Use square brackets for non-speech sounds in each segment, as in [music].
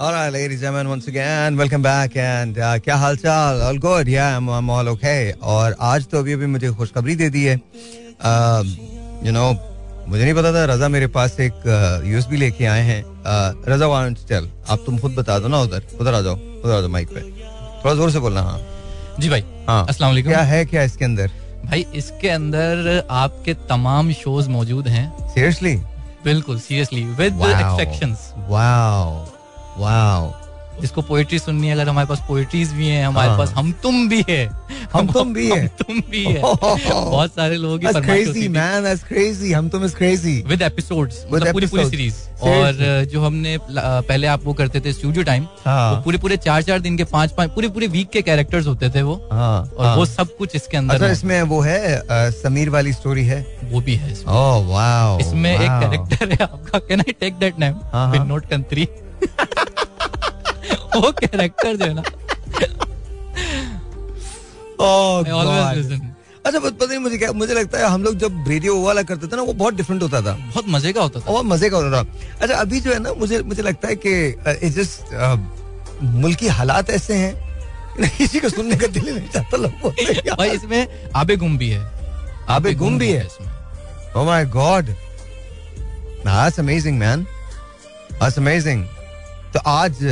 All right, ladies and gentlemen, once again, welcome back and uh, क्या हाल चाल all good yeah I'm, I'm all okay. और आज तो अभी अभी मुझे खुशखबरी दे दी है। Uh, you know मुझे नहीं पता था रजा मेरे पास एक यूएसबी uh, लेके आए हैं। Uh, रजा वांट टेल आप तुम खुद बता दो ना उधर। उधर आ जाओ उधर आ जाओ माइक पे। थोड़ा ज़ोर से बोलना हाँ। जी भाई हाँ। अस्सलाम वालेकुम। क्या है क्या इसके अंदर? भाई इसके अंदर आपके तमाम शोज़ मौजूद हैं। सीरियसली बिल्कुल seriously with Wow. Wow wow जिसको पोएट्री सुननी है अगर हमारे पास पोएट्रीज भी हैं हमारे हाँ। पास हम तुम भी है हम तुम भी है। तुम भी है [laughs] बहुत सारे लोगों. हम तुम is crazy. विद एपिसोड्स पूरी पूरी सीरीज़ और जो हमने पहले आप वो करते थे स्टूडियो टाइम हाँ। पूरे पूरे चार चार दिन के पाँच पाँच पूरे पूरे वीक के कैरेक्टर्स होते थे वो हाँ, और हाँ। वो सब कुछ इसके अंदर अच्छा इसमें वो है समीर वाली स्टोरी है। वो भी है इसमें इसमें एक कैरेक्टर है आपका can I take that name. Not country [laughs] वो कैरेक्टर जो है ना [laughs] ओह listen. अच्छा बस पता नहीं मुझे क्या मुझे लगता है हम लोग जब रेडियो वाला करते थे ना वो बहुत डिफरेंट होता था बहुत मज़े का होता था और मज़े का होता था अच्छा अभी जो है ना मुझे मुझे लगता है कि जस्ट मुल्की हालात ऐसे हैं किसी को सुनने का दिल नहीं चाहता लोग हैं। भाई इसमें आबे गुम भी है आबे गुम भी है? इसमें Oh my god. That's amazing, man. That's amazing. तो आज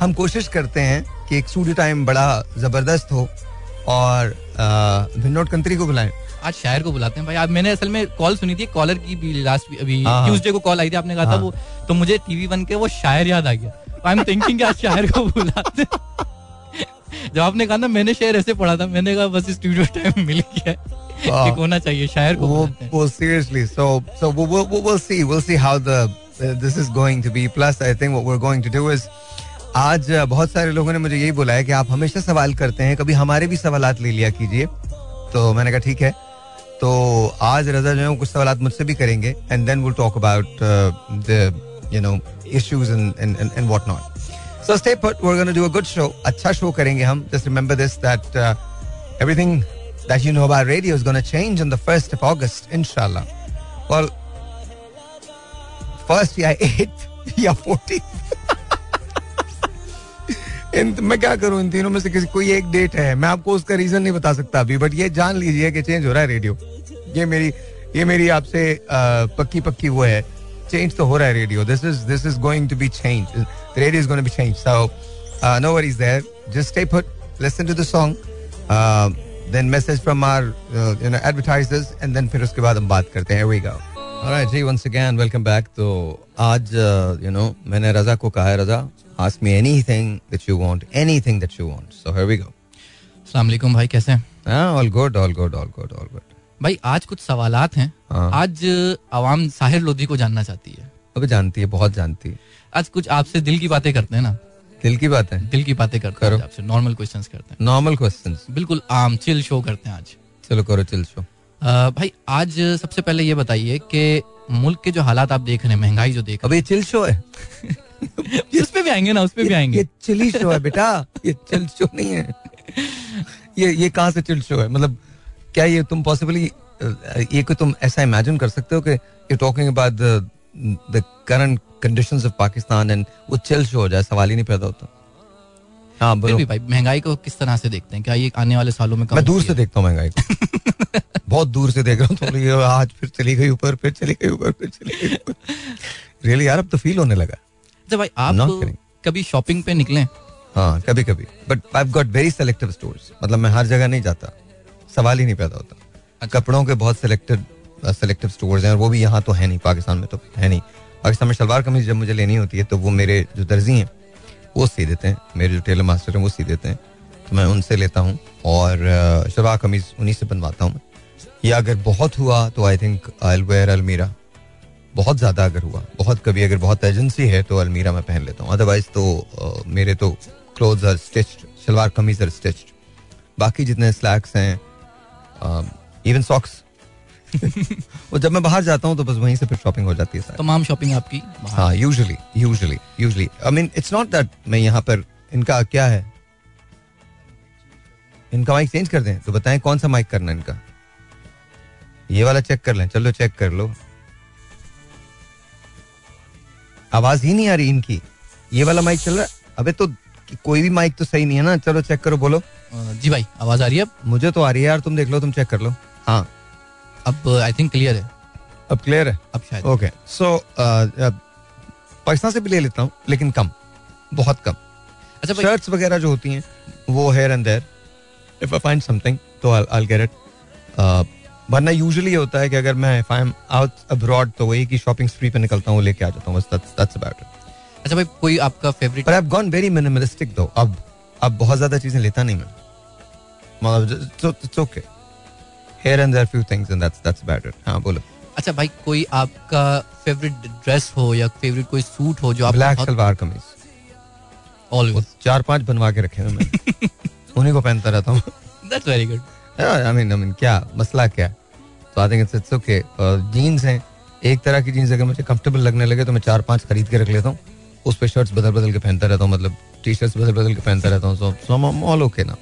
हम कोशिश करते हैं कि एक स्टूडियो टाइम बड़ा ज़बरदस्त हो और विनोद कंत्री को बुलाएँ। आज शायर को बुलाते हैं भाई। आज मैंने असल में कॉल सुनी थी कॉलर की भी लास्ट अभी हाँ, हाँ। ट्यूसडे को कॉल आई थी आपने कहा था हाँ। वो तो मुझे टीवी वन के वो शायर याद आ गया। आई एम थिंकिंग आज शायर को बुलाते जब आपने कहा ना मैंने शेर ऐसे पढ़ा था मैंने कहा बस स्टूडियो टाइम मिल गया एक होना चाहिए शायर को वो हैं। वो seriously so so we'll, we'll, we'll see we'll see how the uh, this is going to be. Plus I think what we're going to do is आज बहुत सारे लोगों ने मुझे यही बोला है कि आप हमेशा सवाल करते हैं कभी हमारे भी सवाल ले लिया कीजिए। तो मैंने कहा ठीक है। तो आज रजा जो है कुछ सवालात मुझसे भी करेंगे and then will talk about the you know issues and what not so stay put we gonna do a good show अच्छा शो करेंगे हम। Just remember this that that you know about radio is going to change on the 1st of August, inshallah. Well, first या 8th या 14th इन, मैं क्या करूँ, इन तीनों में से किसी, कोई एक डेट है, मैं आपको उसका रीजन नहीं बता सकता अभी बट ये जान लीजिए कि चेंज हो रहा है रेडियो ये मेरी ये मेरी आपसे पक्की पक्की वो है चेंज तो हो रहा है radio this is this is going to be change radio is going to be change so no worries there just stay put listen to the song then message from our you know advertisers and then फिर उसके बाद हम बात करते हैं। We go Alright जी, once again, welcome back. तो आज यू नो मैंने रजा को कहा है, रजा ask me anything that you want anything that you want. So here we go. अस्सलाम वालेकुम भाई कैसे हैं ah, all good all good all good all good. भाई आज कुछ सवालात हैं हाँ। आज आवाम साहिर लोधी को जानना चाहती है अबे जानती है बहुत जानती है आज कुछ आपसे दिल की बातें करते हैं ना दिल की बात दिल की बातें करते करो। आपसे नॉर्मल क्वेश्चंस करते हैं नॉर्मल क्वेश्चंस बिल्कुल आम चिल शो करते हैं आज चलो करो चिल शो अ, भाई आज सबसे पहले ये बताइए कि मुल्क के जो हालात आप देख रहे हैं महँगाई जो देख अब ये चिल शो हैं उस पे भी आएँगे ना उस पे भी आएँगे। ये चिली शो है बेटा ये चिल शो नहीं है। ये ये कहाँ से चिल शो है? मतलब क्या ये तुम पॉसिबली ये कोई तुम ऐसा इमेजिन कर सकते हो कि you talking about the current conditions of Pakistan and वो चिल शो हो जाए सवाल ही नहीं पैदा होता। हाँ भी भाई महँगाई को किस तरह से देखते हैं? क्या ये आने वाले सालों में मैं दूर से देखता हूँ महँगाई को। [laughs] बहुत दूर से देख रहा हूँ थोड़ी ये आज फिर चली गई ऊपर फिर चली गई ऊपर फिर चली गई रियली यार अब तो फील होने लगा। अच्छा भाई आप कभी शॉपिंग पे निकले? हाँ कभी कभी but I got very selective stores मतलब मैं हर जगह नहीं जाता। सवाल ही नहीं पैदा होता। कपड़ों के बहुत सिलेक्टेड सेलेक्टिव स्टोर्स हैं और वो भी यहाँ तो है नहीं पाकिस्तान में तो है नहीं। पाकिस्तान में शलवार कमीज जब मुझे लेनी होती है तो वो मेरे जो दर्जी हैं वो सी देते हैं। मेरे जो टेलर मास्टर हैं वो सी देते हैं। तो मैं उनसे लेता हूँ और शलवार कमीज उन्हीं से बनवाता हूँ। या अगर बहुत हुआ तो आई थिंक आई वेयर अलमीरा। बहुत ज़्यादा अगर हुआ बहुत कभी अगर बहुत एजेंसी है तो अलमीरा में पहन लेता हूँ। अदरवाइज़ तो अ, मेरे तो क्लोथ आर स्टिच्ड शलवार कमीज आर स्टिच्ड बाकी जितने स्लैक्स हैं इवन सॉक्स वो जब मैं बाहर जाता हूँ तो बस वहीं से फिर शॉपिंग हो जाती है तमाम शॉपिंग आपकी हाँ usually usually usually I mean it's not that मैं यहाँ पर इनका क्या है? इनका माइक चेंज कर दें तो बताएँ कौन सा माइक करना इनका। ये वाला चेक कर लें चलो चेक कर लो। आवाज़ ही नहीं आ रही इनकी। ये वाला माइक चल रहा है? अबे तो कोई भी माइक तो सही नहीं है ना? चलो चेक करो बोलो। जी भाई आवाज़ आ रही है अब? मुझे तो आ रही है यार तुम देख लो तुम चेक कर लो। हाँ। अब आई थिंक क्लियर है। अब क्लियर है? अब शायद। ओके सो पाकिस्तान से भी ले लेता हूँ लेकिन कम बहुत कम। अच्छा शर्ट्स वगैरह जो होती हैं वो here and there if I find something तो आई गेट इट वरना यूजुअली ये होता है कि अगर मैं if I am out abroad तो वही कि शॉपिंग स्ट्री पे निकलता हूँ लेके आ जाता हूँ बस दैट्स दैट्स अबाउट इट अच्छा भाई कोई आपका फेवरेट पर I have gone very minimalistic though अब अब बहुत ज़्यादा चीज़ें लेता नहीं मैं। मतलब it's okay here and there few things and that's that's about it हाँ बोलो। अच्छा भाई कोई आपका फेवरेट ड्रेस हो या फेवरेट कोई सूट हो जो आप ब्लैक सलवार कमीज। ऑलवेज चार पाँच बनवा के रखे हैं मैं [laughs] उन्हीं को पहनता रहता हूँ। That's very good I mean I mean क्या मसला क्या तो I think it's it's okay jeans हैं एक तरह की जीन्स अगर मुझे कंफर्टेबल लगने लगे तो मैं चार पाँच खरीद के रख लेता हूँ। उस पे शर्ट्स बदल बदल के पहनता रहता हूँ मतलब टी शर्ट्स बदल बदल के पहनता रहता हूँ। सो सो ऑल ओके ना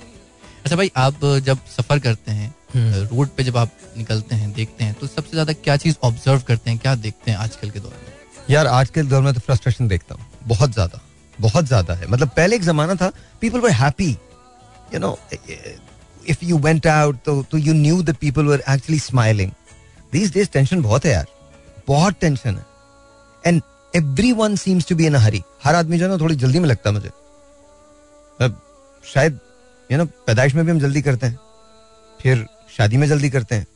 अच्छा भाई आप जब सफ़र करते हैं हम्म। रोड पे जब आप निकलते हैं देखते हैं तो सबसे ज़्यादा क्या चीज़ ऑब्ज़र्व करते हैं क्या देखते हैं आजकल के दौर में? यार आज के दौर में तो फ्रस्ट्रेशन देखता हूँ बहुत ज़्यादा बहुत ज़्यादा है। मतलब पहले एक जमाना था people were happy you know if you went out तो तो you knew the people were actually smiling these days tension बहुत है यार। बहुत टेंशन है। And every one seems to be in hurry हर आदमी जो है ना, थोड़ी जल्दी में लगता है मुझे। अब शायद यू नो पैदाइश में भी हम जल्दी करते हैं। फिर शादी में जल्दी करते हैं।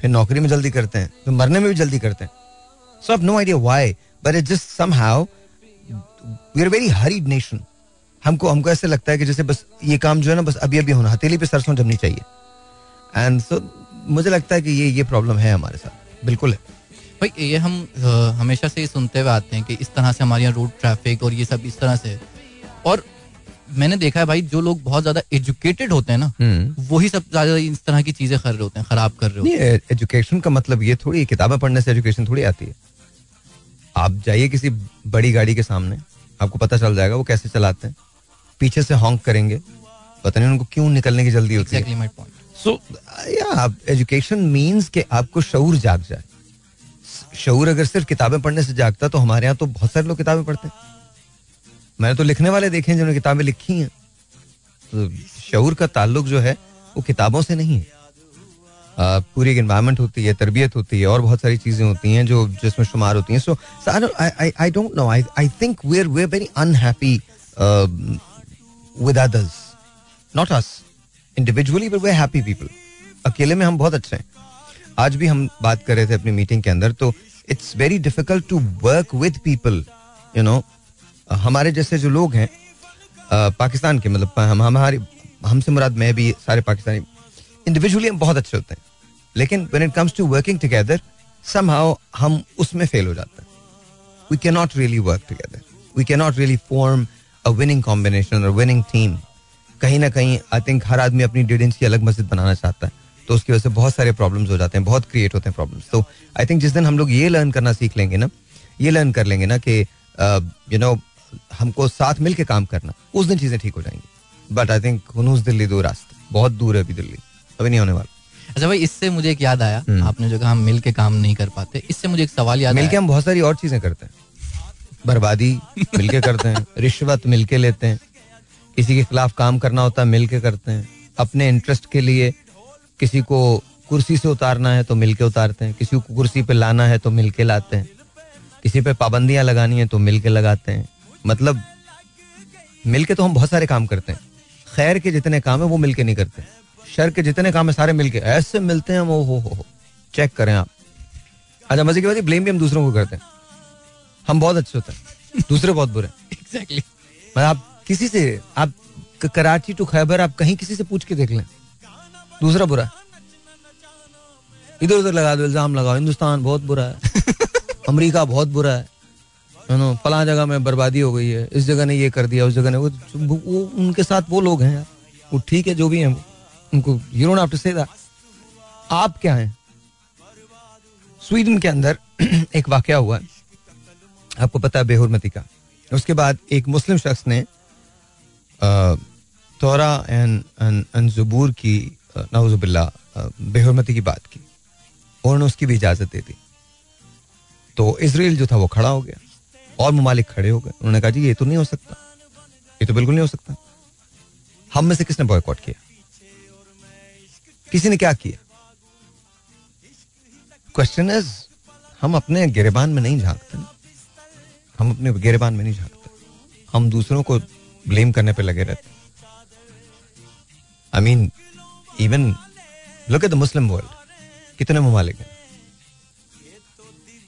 फिर नौकरी में जल्दी करते हैं। फिर मरने में भी जल्दी करते हैं। So I no idea why but it just somehow we are very hurried nation हमको हमको ऐसे लगता है कि जैसे बस ये काम जो है ना बस अभी अभी होना हथेली पे सरसों जमनी चाहिए। एंड सो मुझे लगता है कि ये ये प्रॉब्लम है हमारे साथ। बिल्कुल है। भाई ये हम हमेशा से ही सुनते हुए आते हैं कि इस तरह से हमारे यहाँ रोड ट्रैफ़िक और ये सब इस तरह से। और मैंने देखा है भाई जो लोग बहुत ज़्यादा एजुकेटेड होते हैं ना वही सब ज़्यादा इस तरह की चीज़ें कर रहे होते हैं खराब कर रहे होते हैं। एजुकेशन का मतलब ये थोड़ी किताबें पढ़ने से एजुकेशन थोड़ी आती है। आप जाइए किसी बड़ी गाड़ी के सामने आपको पता चल जाएगा वो कैसे चलाते हैं। पीछे से हॉन्क करेंगे। पता नहीं उनको क्यों निकलने की जल्दी हैं होती है। माय पॉइंट सो या एजुकेशन मीन्स कि आपको शऊर जाग जाए। शऊर अगर सिर्फ़ किताबें पढ़ने से जागता तो हमारे यहाँ तो बहुत सारे लोग किताबें पढ़ते हैं। मैंने तो लिखने वाले देखे हैं जिन्होंने किताबें लिखी हैं। तो शऊर का ताल्लुक जो है वो किताबों से नहीं है। आ, पूरी एक इन्वायरमेंट होती है तरबियत होती है और बहुत सारी चीज़ें होती हैं जो जिसमें शुमार होती हैं। So I don't know I I think we are we are very unhappy with others not us individually but we happy people अकेले में हम बहुत अच्छे हैं। आज भी हम बात कर रहे थे अपनी मीटिंग के अंदर तो it's very difficult to work with people you know हमारे जैसे जो लोग हैं पाकिस्तान के मतलब हम हमारी, हमसे मुराद मैं भी सारे पाकिस्तानी इंडिविजुअली हम बहुत अच्छे होते हैं। लेकिन when it comes to working together somehow हम उसमें फेल हो जाते हैं। We cannot really work together. We cannot really form a winning combination or winning team. कहीं ना कहीं आई थिंक हर आदमी अपनी डेढ़ इंच की अलग मस्जिद बनाना चाहता है तो उसकी वजह से बहुत सारे प्रॉब्लम्स हो जाते हैं बहुत क्रिएट होते हैं प्रॉब्लम्स तो आई थिंक जिस दिन हम लोग ये लर्न करना सीख लेंगे ना ये लर्न कर लेंगे ना कि यू नो हमको साथ मिल के काम करना उस दिन चीज़ें ठीक हो जाएँगी बट आई थिंक हुनूस दिल्ली दो रास्ते बहुत दूर है अभी दिल्ली अभी नहीं होने वाला अच्छा भाई इससे मुझे एक याद आया हम्म। आपने जो कहा हम मिल के काम नहीं कर पाते इससे मुझे एक सवाल याद मिलके आया हम बहुत सारी और चीज़ें करते हैं बर्बादी मिलके करते हैं, रिश्वत मिलके लेते हैं, किसी के खिलाफ काम करना होता है, मिलके करते हैं। अपने इंटरेस्ट के लिए किसी को कुर्सी से उतारना है तो मिलके उतारते हैं, किसी को कुर्सी पे लाना है तो मिलके लाते हैं, किसी पे पाबंदियाँ लगानी है तो मिलके लगाते हैं। मतलब मिलके तो हम बहुत सारे काम करते हैं। खैर के जितने काम है वो मिलके नहीं करते। शर के जितने काम है सारे मिलके, ऐसे मिलते हैं वो हो हो हो। चेक करें आप। अच्छा मज़े की बात ब्लेम भी हम दूसरों को करते हैं। हम बहुत अच्छे होते हैं। दूसरे बहुत बुरे एग्जैक्टली मतलब आप किसी से आप कराची टू खैबर आप कहीं किसी से पूछ के देख लें। दूसरा बुरा इधर उधर लगा दो इल्ज़ाम लगाओ। हिंदुस्तान बहुत बुरा है। [laughs] अमेरिका बहुत बुरा है। नो फला जगह में बर्बादी हो गई है। इस जगह ने ये कर दिया उस जगह ने वो, वो उनके साथ वो लोग हैं वो ठीक है जो भी हैं उनको you don't have to say that आप क्या हैं? स्वीडन के अंदर [clears throat] एक वाकया हुआ है। आपको पता है बेहुरमती का। उसके बाद एक मुस्लिम शख्स ने तोरा एन की नवजुबिल्ला बेहरमती की बात की उन्होंने उसकी भी इजाज़त दे दी। तो इसराइल जो था वो खड़ा हो गया और ममालिक खड़े हो गए। उन्होंने कहा, जी, ये तो नहीं हो सकता। ये तो बिल्कुल नहीं हो सकता। हम में से किसने बॉयकॉट किया? किसी ने क्या किया? क्वेश्चन इज़ हम अपने गिरेबान में नहीं झांकते हम अपने गिरेबान में नहीं झांकते। हम दूसरों को ब्लेम करने पे लगे रहते। I mean even look at the Muslim world कितने ममालिक हैं।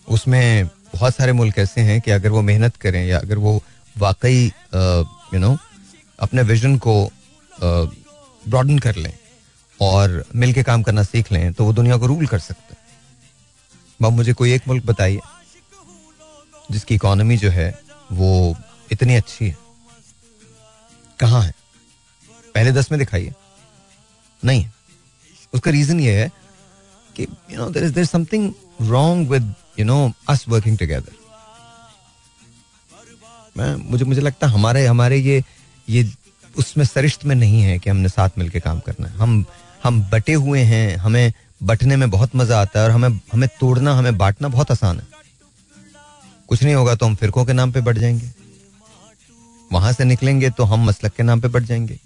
उसमें बहुत सारे मुल्क ऐसे हैं कि अगर वो मेहनत करें या अगर वो वाकई यू नो अपने विजन को ब्रॉडन कर लें और मिल के काम करना सीख लें तो वो दुनिया को रूल कर सकते हैं। मुझे कोई एक मुल्क बताइए। जिसकी इकोनॉमी जो है, वो इतनी अच्छी है। कहाँ है? पहले दस में दिखाइए। नहीं है। उसका रीजन ये है कि you know there is there something wrong with you know us working together मैं, मुझे मुझे लगता है हमारे हमारे ये ये उसमें सरिश्त में नहीं है कि हमने साथ मिलके काम करना है। हम हम बटे हुए हैं, हमें बटने में बहुत मज़ा आता है और हमें हमें तोड़ना, हमें बांटना बहुत आसान है। कुछ नहीं होगा तो हम फिरकों के नाम पे बढ़ जाएँगे। वहाँ से निकलेंगे तो हम मसलक के नाम पे बढ़ जाएँगे।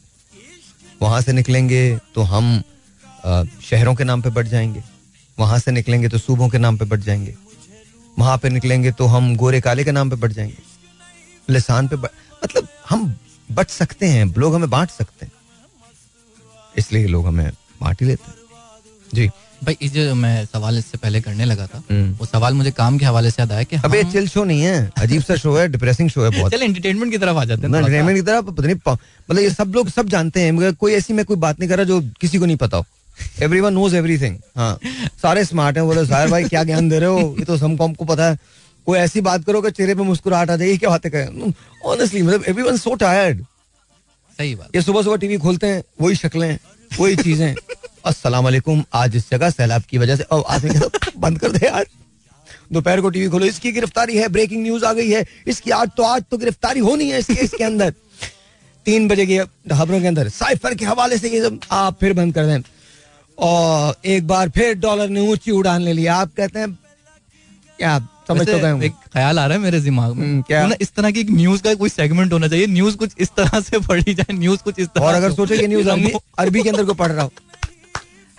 वहाँ से निकलेंगे तो हम शहरों के नाम पे बढ़ जाएँगे। वहाँ से निकलेंगे तो सूबों के नाम पे बढ़ जाएँगे। वहाँ पे निकलेंगे तो हम गोरे काले के नाम पे बढ़ जाएँगे। लिसान पे मतलब हम बट सकते हैं, लोग हमें बांट सकते हैं। इसलिए लोग हमें बांट ही लेते हैं। जी। भाई इस जो मैं सवाल इससे पहले करने लगा था हम्म। वो सवाल मुझे काम के हवाले से याद आया कि अबे चिल शो नहीं है। अजीब सा शो है डिप्रेसिंग शो है बहुत। चल एंटरटेनमेंट की तरफ़ आ जाते हैं एंटरटेनमेंट की तरफ़ पता नहीं मतलब ये सब लोग सब जानते हैं मगर कोई ऐसी मैं कोई बात नहीं कर रहा जो किसी को नहीं पता हो। एवरी वन नोज़ एवरीथिंग हाँ सारे स्मार्ट हैं बोले साहिर भाई क्या ज्ञान दे रहे हो? ये तो हमको हमको पता है। कोई ऐसी बात करो कि चेहरे पे मुस्कुराहट आ जाएगी क्या बातें करें ऑनेस्टली मतलब एवरीवन सो टायर्ड सही बात। ये सुबह सुबह टीवी खोलते हैं वही शक्लें वही चीज़ें। अस्सलाम वालेकुम आज इस जगह सैलाब की वजह से ओ आदमी [laughs] बंद कर दे यार। दोपहर को टीवी खोलो इसकी गिरफ्तारी है ब्रेकिंग न्यूज़ आ गई है। इसकी आज तो आज तो गिरफ्तारी होनी है इसके इसके अंदर। [laughs] तीन बजे की खबरों के अंदर साइफर के हवाले से ये सब आप फिर बंद कर दें। और एक बार फिर डॉलर ने ऊँची उड़ान ले लिया आप कहते हैं क्या समझ तो गए एक ख्याल आ रहा है मेरे दिमाग में। हम्म, क्या? ना इस तरह की न्यूज़ का कोई सेगमेंट होना चाहिए। न्यूज़ कुछ इस तरह से [laughs] पढ़ी जाए न्यूज़ कुछ इस तरह और अगर सोचे कि न्यूज़ अरबी के अंदर को पढ़ रहा हूँ।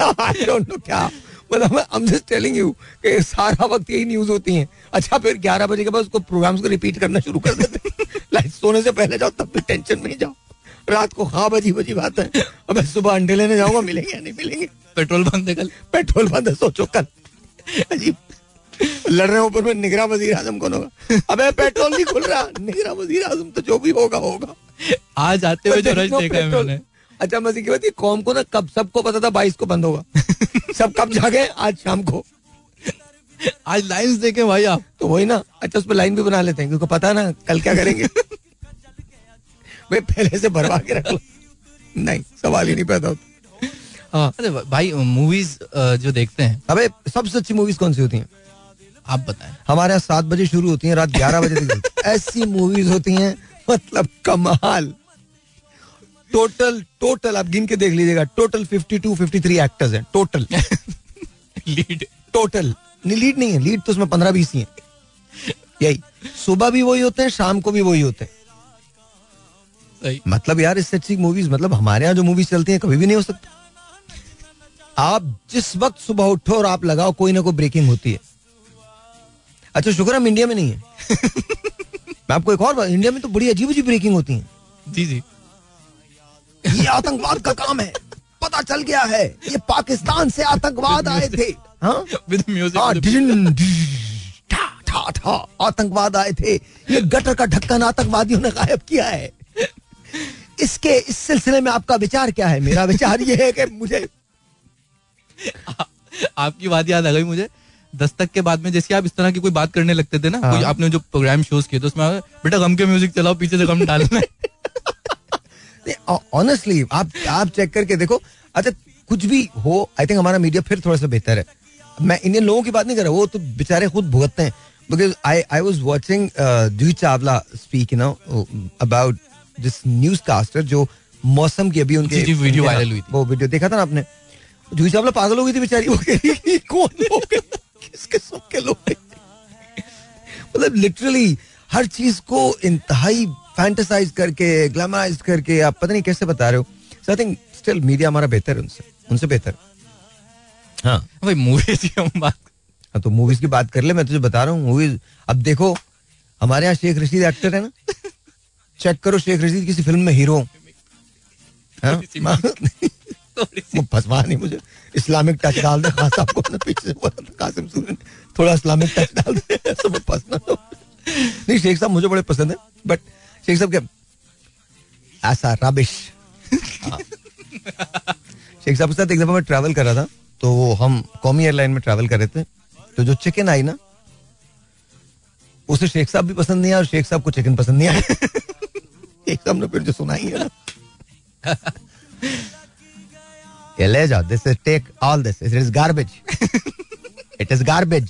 I don't know क्या मतलब I'm just telling you कि सारा वक्त यही न्यूज होती हैं अच्छा फिर 11 बजे के बाद उसको प्रोग्राम्स को रिपीट करना शुरू कर देते हैं सोने से पहले जाओ तब भी टेंशन में जाओ रात को हाँ बजी बजी बात है। अब सुबह अंडे लेने जाऊँगा मिलेंगे या नहीं मिलेंगे? पेट्रोल बंद है कल। पेट्रोल बंद है सोचो कल। अजीब। लड़ रहे ऊपर में निगरा वज़ीर आज़म कौन होगा? अबे पेट्रोल नहीं खुल रहा। निगरा वज़ीर आज़म तो जो भी होगा होगा। आज आते हुए जो रश देखा है मैंने। अच्छा मजी की बात ये कौम को ना कब सबको पता था बाईस को बंद होगा। [laughs] सब कब जागे? आज शाम को। आज लाइन देखे भाई आप। तो वही ना अच्छा उस पर लाइन भी बना लेते हैं क्योंकि पता ना कल क्या करेंगे? पहले से भरवा के रख नहीं सवाल ही नहीं पैदा होता। हाँ। अरे भाई मूवीज़ जो देखते हैं। अबे सबसे अच्छी मूवीज़ कौन सी होती हैं? आप बताएँ। हमारे यहाँ सात बजे शुरू होती हैं रात ग्यारह बजे तक। [laughs] ऐसी मूवीज़ होती हैं मतलब कमाल। टोटल टोटल आप गिन के देख लीजिएगा। Total fifty two fifty three actors हैं टोटल लीड टोटल नहीं लीड नहीं है लीड तो उसमें पंद्रह बीस ही है। यही। सुबह भी वही होते हैं शाम को भी वही होते हैं। मतलब यार इससे अच्छी मूवीज़ मतलब हमारे यहाँ जो मूवीज़ चलती हैं कभी भी नहीं हो सकती। आप जिस वक्त सुबह उठो और आप लगाओ कोई ना कोई ब्रेकिंग होती है। अच्छा शुक्र हम इंडिया में नहीं है। [laughs] मैं आपको एक और बात इंडिया में तो बड़ी अजीब अजीब ब्रेकिंग होती है। जी जी। ये आतंकवाद का काम है। पता चल गया है ये पाकिस्तान से आतंकवाद आए थे। आतंकवाद आए थे। ये गटर का ढक्कन आतंकवादियों ने गायब किया है। इसके इस सिलसिले में आपका विचार क्या है? मेरा विचार ये है कि मुझे आपकी बात याद आ गई मुझे। दस्तक के बाद में जैसे आप इस तरह की कोई बात करने लगते थे ना हाँ। कोई आपने जो प्रोग्राम शोज़ किए तो उसमें बेटा गम के म्यूज़िक चलाओ पीछे से गम डालना [laughs] ऑनेस्टली आप आप चेक करके देखो। अच्छा कुछ भी हो आई थिंक हमारा मीडिया फिर थोड़ा सा बेहतर है। मैं इंडियन लोगों की बात नहीं कर रहा वो तो बेचारे खुद भुगतते हैं। Because I I was watching uh, Juhi Chawla speak, you know, about this newscaster जो मौसम की अभी उनके वीडियो वायरल हुई वो वीडियो देखा था ना आपने? जूही चावला पागल हो गई थी बेचारी वो कह कौन लोग किस किस्म के लोग मतलब लिटरली हर चीज़ को इंतहाई फैंटेसाइज करके ग्लैमराइज करके आप पता नहीं कैसे बता रहे हो? So I think still media हमारा बेहतर है उनसे उनसे बेहतर हाँ। भाई मूवीज़ की हम बात हाँ तो मूवीज़ की बात कर ले मैं तुझे बता रहा हूँ मूवीज़ अब देखो हमारे यहाँ शेख रशीद एक्टर है ना? चेक करो शेख रशीद किसी फ़िल्म में हीरो हाँ? फंसवा नहीं मुझे। इस्लामिक टच डाल दे खास आपको अपने पीछे से बोला था कासिम सूरी ने। थोड़ा इस्लामिक टच डाल दे ऐसा मैं फंसना तो। नहीं शेख साहब मुझे बड़े पसंद है बट शेख साहब क्या? ऐसा रबिश शेख साहब के साथ एक दफ़ा मैं ट्रैवल कर रहा था तो हम कौमी एयरलाइन में ट्रैवल कर रहे थे तो जो चिकन आई ना उसे शेख साहब भी पसंद नहीं आया और शेख साहब को चिकन पसंद नहीं आया। शेख साहब ने फिर जो सुनाई है ना। [laughs] ये ले जाओ this is take all this it is garbage it is garbage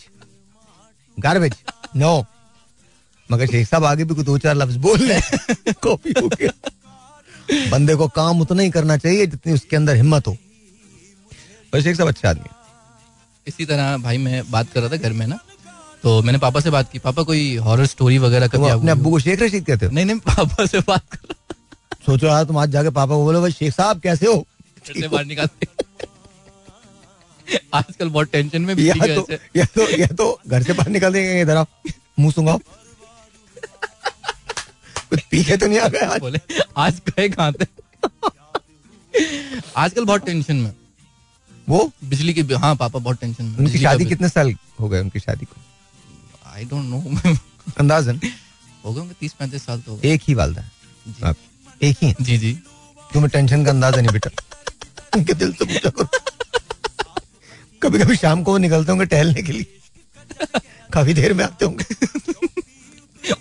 garbage no मगर शेख साहब आगे भी कुछ दो चार लफ्ज बोल रहे [laughs] कॉपी हो गया। बंदे को काम उतना ही करना चाहिए जितनी उसके अंदर हिम्मत हो। पर शेख साहब अच्छे आदमी इसी तरह भाई मैं बात कर रहा था घर में ना तो मैंने पापा से बात की पापा कोई हॉरर स्टोरी वगैरह तो कभी अपने अब्बू को शेख रशीद कहते हो? नहीं नहीं पापा से बात कर सोचो यार तुम आज जाके पापा को बोलो भाई शेख साहब कैसे हो? घर से बाहर निकालते आजकल बहुत टेंशन में या तो या तो या तो घर से बाहर निकल देंगे इधर आओ मुँह सुंगाओ कुछ पीछे तो नहीं आ गया आज? बोले आज गए कहाँ आजकल बहुत टेंशन में। वो? बिजली के हाँ पापा बहुत टेंशन में। उनकी शादी कितने साल हो गए उनकी शादी को? आई डोंट नो अंदाजन? हो गए होंगे तीस पैंतीस साल तो एक ही वालदा है। एक ही जी जी। तुम्हें टेंशन का अंदाज़ा नहीं बेटा। उनके दिल से पूछा। करो कभी कभी शाम को निकलते होंगे टहलने के लिए। काफ़ी देर में आते होंगे।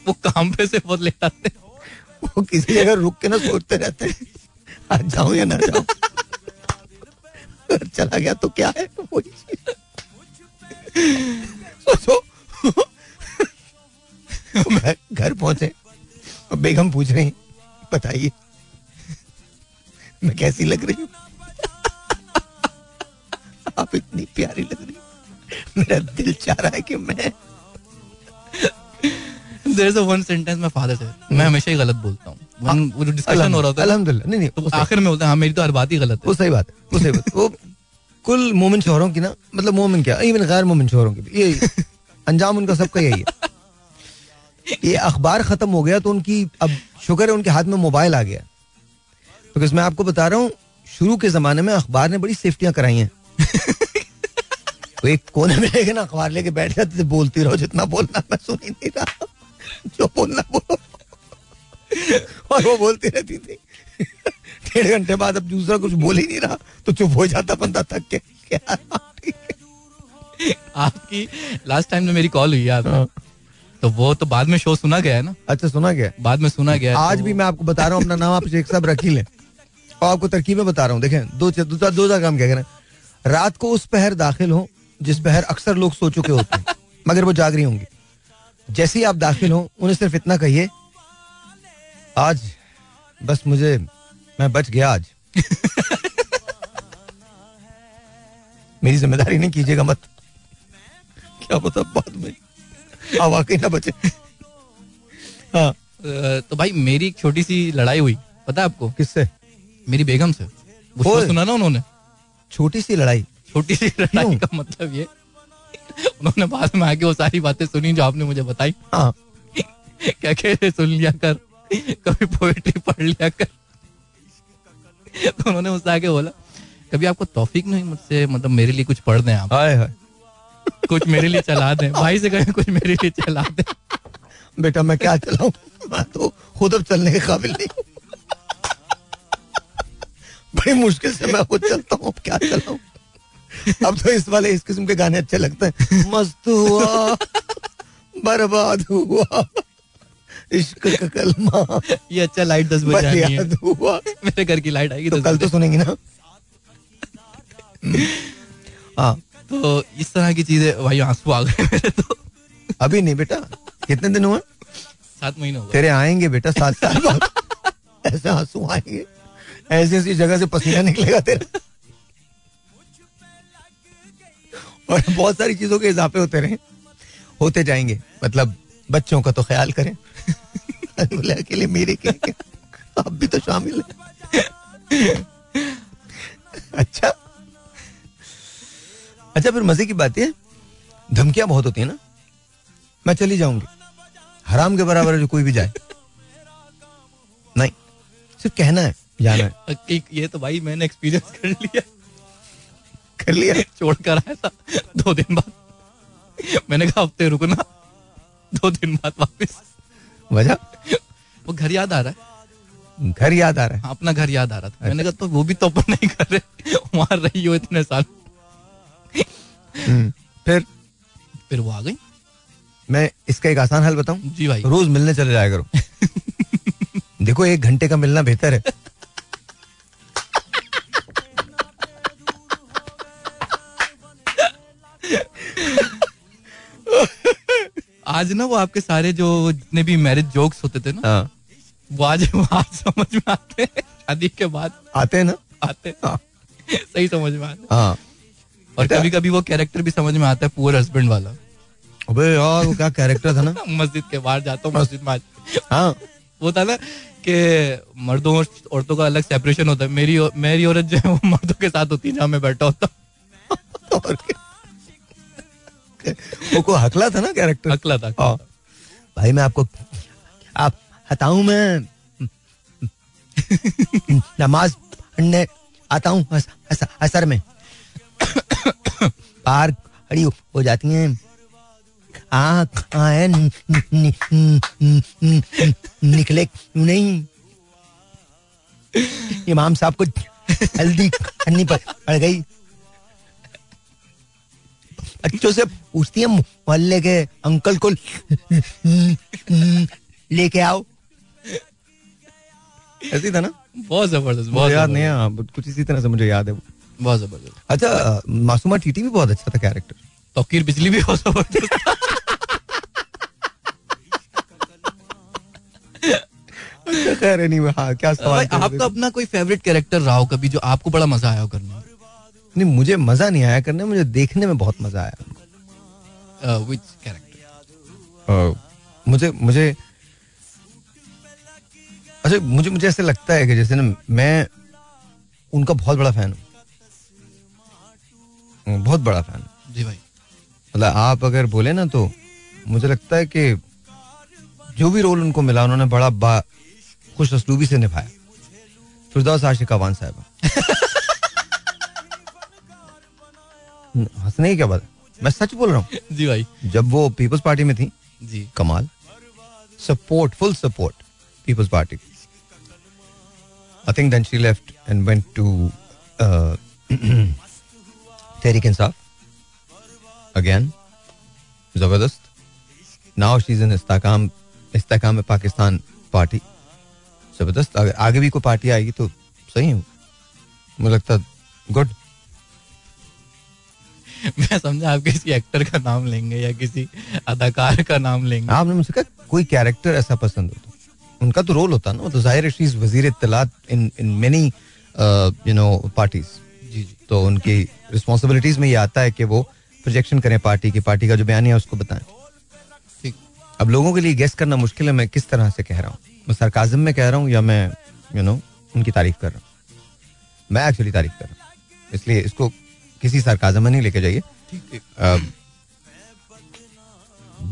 वो काम पे से बहुत लेट आते हैं। वो किसी जगह रुक के ना सोचते रहते हैं। आज जाऊँ या ना जाऊँ? चला गया तो क्या है? वही सोचो। घर पहुँचे। और बेगम पूछ रही बताइए मैं कैसी लग रही हूँ? आप इतनी प्यारी लग रही मेरा दिल चाह रहा है कि मैं one sentence my father said. मैं हमेशा ही गलत बोलता हूँ। वो जो डिस्कशन हो रहा है अल्हम्दुलिल्लाह। नहीं नहीं तो आखिर में होता है हाँ मेरी तो हर बात ही गलत वो सही बात वो सही बात वो कुल मोमिन शोहरों की ना मतलब मोमिन क्या इवन गैर मोमिन शोहरों की भी यही। [laughs] अंजाम उनका सबका यही है। ये अखबार खत्म हो गया तो उनकी अब शुक्र है उनके हाथ में मोबाइल आ गया। बिकॉज़ मैं आपको बता रहा हूँ शुरू के जमाने में अखबार ने बड़ी सेफ्टियाँ कराई हैं। वो [laughs] एक कोने में लेके ना अखबार लेके बैठ जाते थे बोलती रहो जितना बोलना मैं सुन ही नहीं रहा। जो बोलना बोलो। और वो बोलती रहती थी। डेढ़ घंटे बाद अब दूसरा कुछ बोल ही नहीं रहा तो चुप हो जाता बंदा थक के। क्या? आपकी लास्ट टाइम जो मेरी कॉल हुई हाँ। तो वो तो बाद में शो सुना गया है ना। अच्छा सुना गया। बाद में सुना गया आज तो भी मैं आपको बता रहा हूँ अपना नाम आप शेख साहब रख ही लें। और आपको तरकीबें बता रहा हूँ देखें दो दो दो, दो काम क्या करें। रात को उस पहर दाखिल हो जिस पहर अक्सर लोग सो चुके होते हैं [laughs] मगर वो जाग रही होंगी। जैसे ही आप दाखिल हो उन्हें सिर्फ़ इतना कहिए आज बस मुझे मैं बच गया आज। [laughs] मेरी ज़िम्मेदारी नहीं कीजिएगा मत। क्या पता बाद में हाँ वाकई ना बचे हाँ। तो भाई मेरी एक छोटी सी लड़ाई हुई पता है आपको? किससे? मेरी बेगम से। वो सुना ना उन्होंने। छोटी सी लड़ाई। छोटी सी लड़ाई का मतलब ये। उन्होंने बाद में आके वो सारी बातें सुनी जो आपने मुझे बताई। हाँ। क्या कह रहे सुन लिया कर। कभी पोएट्री पढ़ लिया कर। तो उन्होंने मुझसे आके बोला कभी आपको तौफीक नहीं मुझसे? मतलब मेरे लिए कुछ पढ़ दें आप। हाय हाय। कुछ मेरे लिए चला दें। भाई से कहें कुछ मेरे लिए चला दें। बेटा मैं क्या चलाऊं? मैं तो खुद अब चलने के काबिल नहीं। बड़ी मुश्किल से मैं खुद चलता हूँ क्या चलाऊं? अब तो इस वाले इस किस्म के गाने अच्छे लगते हैं। मस्त हुआ बर्बाद हुआ इश्क का कलमा। ये अच्छा लाइट दस बजे है। हुआ। मेरे घर की लाइट आएगी तो कल तो सुनेंगी ना। हाँ। तो इस तरह की चीज़ें भाई आँसू आ गए मेरे तो। अभी नहीं बेटा कितने दिन हुए? सात महीने हो तेरे आएँगे बेटा सात साल बाद। ऐसे आँसू आएँगे। ऐसी ऐसी जगह से पसीना निकलेगा तेरा। और बहुत सारी चीज़ों के इजाफे होते रहे। होते जाएँगे। मतलब बच्चों का तो ख्याल करें। अकेले मेरे क्या आप भी तो शामिल है। अच्छा। अच्छा फिर मज़े की बात है धमकियाँ बहुत होती है ना मैं चली जाऊँगी। हराम के बराबर जो कोई भी जाए। नहीं सिर्फ़ कहना है जाना है। [laughs] ये तो भाई मैंने एक्सपीरियंस कर लिया। कर लिया? [laughs] छोड़ कर आया था दो दिन बाद। मैंने कहा हफ़्ते रुकना। दो दिन बाद वापस। वजह? वो घर याद आ रहा है। घर याद आ रहा है। हाँ, अपना घर याद आ रहा था। मैंने कहा तो वो भी तो अपन नहीं कर रहे वहाँ रही हो इतने साल। फिर फिर वो आ गई। मैं इसका एक आसान हल बताऊँ? जी भाई। रोज मिलने चले जाया करो। [laughs] देखो एक घंटे का मिलना बेहतर है। आज ना वो आपके सारे जो जितने भी मैरिज जोक्स होते थे ना हाँ। वो आज वो आज समझ में आते हैं। शादी के बाद आते हैं ना? आते हैं। हाँ। सही समझ में आते हैं। हाँ। और कभी कभी वो कैरेक्टर भी समझ में आता है पुअर हस्बैंड वाला। अबे यार वो क्या कैरेक्टर था ना? [laughs] मस्जिद के बाहर जाता हूँ मस्जिद में हाँ। वो था ना कि मर्दों और औरतों का अलग सेपरेशन होता है। मेरी मेरी औरत जो है वो मर्दों के साथ होती है जहाँ मैं बैठा होता हूँ। वो को हकला था ना कैरेक्टर अकला था हाँ। भाई मैं आपको आप हताऊं मैं? [laughs] नमाज़ पढ़ने आता हूँ अस- अस- असर में। बाहर खड़ी हो- जाती हैं। नि- निकले क्यों नहीं? इमाम साहब को हल्दी करनी पड़ गई। बच्चों से पूछती है मोहल्ले के अंकल को लेके आओ। ऐसी था ना? बहुत ज़बरदस्त बहुत याद नहीं है हाँ, कुछ इसी तरह से मुझे याद है बहुत ज़बरदस्त। अच्छा मासूमा टीटी भी बहुत अच्छा था कैरेक्टर तोकीर बिजली भी बहुत ज़बरदस्त। खैर नहीं हाँ क्या सवाल आपका अपना कोई फेवरेट कैरेक्टर रहा हो कभी जो आपको बड़ा मज़ा आया हो करने नहीं मुझे मज़ा नहीं आया करने मुझे देखने में बहुत मज़ा आया। विच कैरेक्टर मुझे मुझे अच्छा मुझे मुझे ऐसे लगता है कि जैसे ना मैं उनका बहुत बड़ा फ़ैन हूँ। बहुत बड़ा फ़ैन जी भाई। मतलब आप अगर बोले ना तो मुझे लगता है कि जो भी रोल उनको मिला उन्होंने बड़ा बा खुश असलूबी से निभाया। फिरदौस आशिक अवान साहबा। हंसने की क्या बात है? मैं सच बोल रहा हूँ। [laughs] जी भाई। जब वो पीपल्स पार्टी में थी जी। कमाल। Support full support Peoples Party I think then she left and went to Tehreek Insaf again ज़बरदस्त now she is in Istehkam Istehkam Pakistan party ज़बरदस्त अगर आगे भी कोई पार्टी आएगी तो सही है मुझे लगता गुड मैं समझा आप किसी एक्टर का नाम लेंगे या किसी अदाकार का नाम लेंगे आपने मुझसे कहा कोई कैरेक्टर ऐसा पसंद हो तो उनका तो रोल होता ना तो ज़ाहिर शी वज़ीर इत्तलात in in many you know parties तो उनकी रिस्पॉन्सिबिलिटीज में ये आता है कि वो प्रोजेक्शन करें पार्टी की पार्टी का जो बयान है उसको बताएँ। ठीक। अब लोगों के लिए गेस करना मुश्किल है मैं किस तरह से कह रहा हूँ? मैं सरकाजम में कह रहा हूँ या मैं यू नो उनकी तारीफ़ कर रहा हूँ? मैं एक्चुअली तारीफ़ कर रहा हूँ। इसलिए इसको किसी सरकाजम में नहीं लेके जाइए।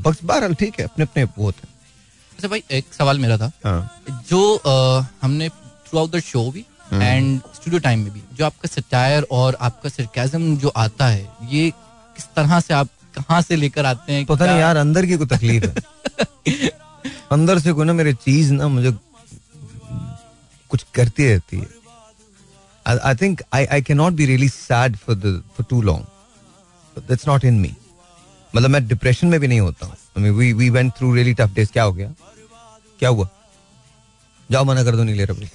बस बहरहाल ठीक है अपने अपने वो होते हैं। अच्छा भाई एक सवाल मेरा था। हाँ। जो अ, हमने थ्रू आउट द शो भी एंड स्टूडियो टाइम में भी जो आपका सटायर और आपका सरकाजम जो आता है ये किस तरह से आप कहाँ से लेकर आते हैं? पता नहीं यार अंदर की कोई तकलीफ़ है। [laughs] अंदर से कोई ना मेरी चीज़ ना मुझे कुछ करती रहती है। I think I I can not be really sad for the for too long that's not in me मतलब मैं डिप्रेशन में भी नहीं होता हूँ। We we went through really tough days क्या हो गया? क्या हुआ? जाओ मना कर दो नहीं ले रहा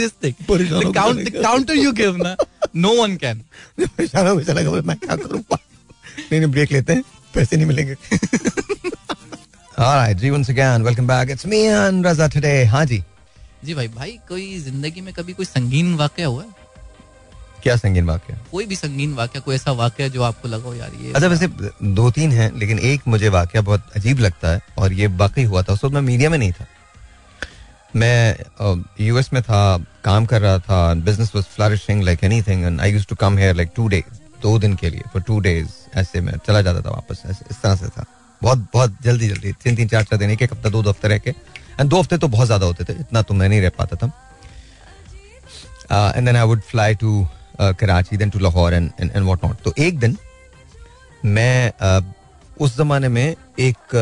this thing. परेशान the होके count चले the counter you give ना no one can. परेशान हो चला गया मैं क्या करूँ नहीं नहीं ब्रेक लेते हैं पैसे नहीं मिलेंगे Alright, जी once again, welcome back. It's me and Raza today. हाँ जी जी भाई भाई कोई ज़िंदगी में कभी कोई संगीन वाक्य हुआ है? क्या संगीन वाक्य? कोई भी संगीन वाक्य कोई ऐसा वाक्य जो आपको लगा हो यार ये अच्छा वैसे दो तीन हैं लेकिन एक मुझे वाक्य बहुत अजीब लगता है और ये वाकई हुआ था उस वक्त मैं मीडिया में नहीं था। मैं यूएस में था काम कर रहा था business was flourishing like anything and I used to come here like two days दो दिन के लिए फॉर टू डेज़ ऐसे में चला जाता था वापस ऐसे इस तरह से था। बहुत बहुत जल्दी जल्दी तीन तीन चार चार दिन एक एक हफ़्ता दो दो हफ़्ते रह के एंड दो हफ़्ते तो बहुत ज़्यादा होते थे इतना तो मैं नहीं रह पाता था। And then I would fly to Karachi then to Lahore and and what not तो एक दिन मैं uh, उस जमाने में एक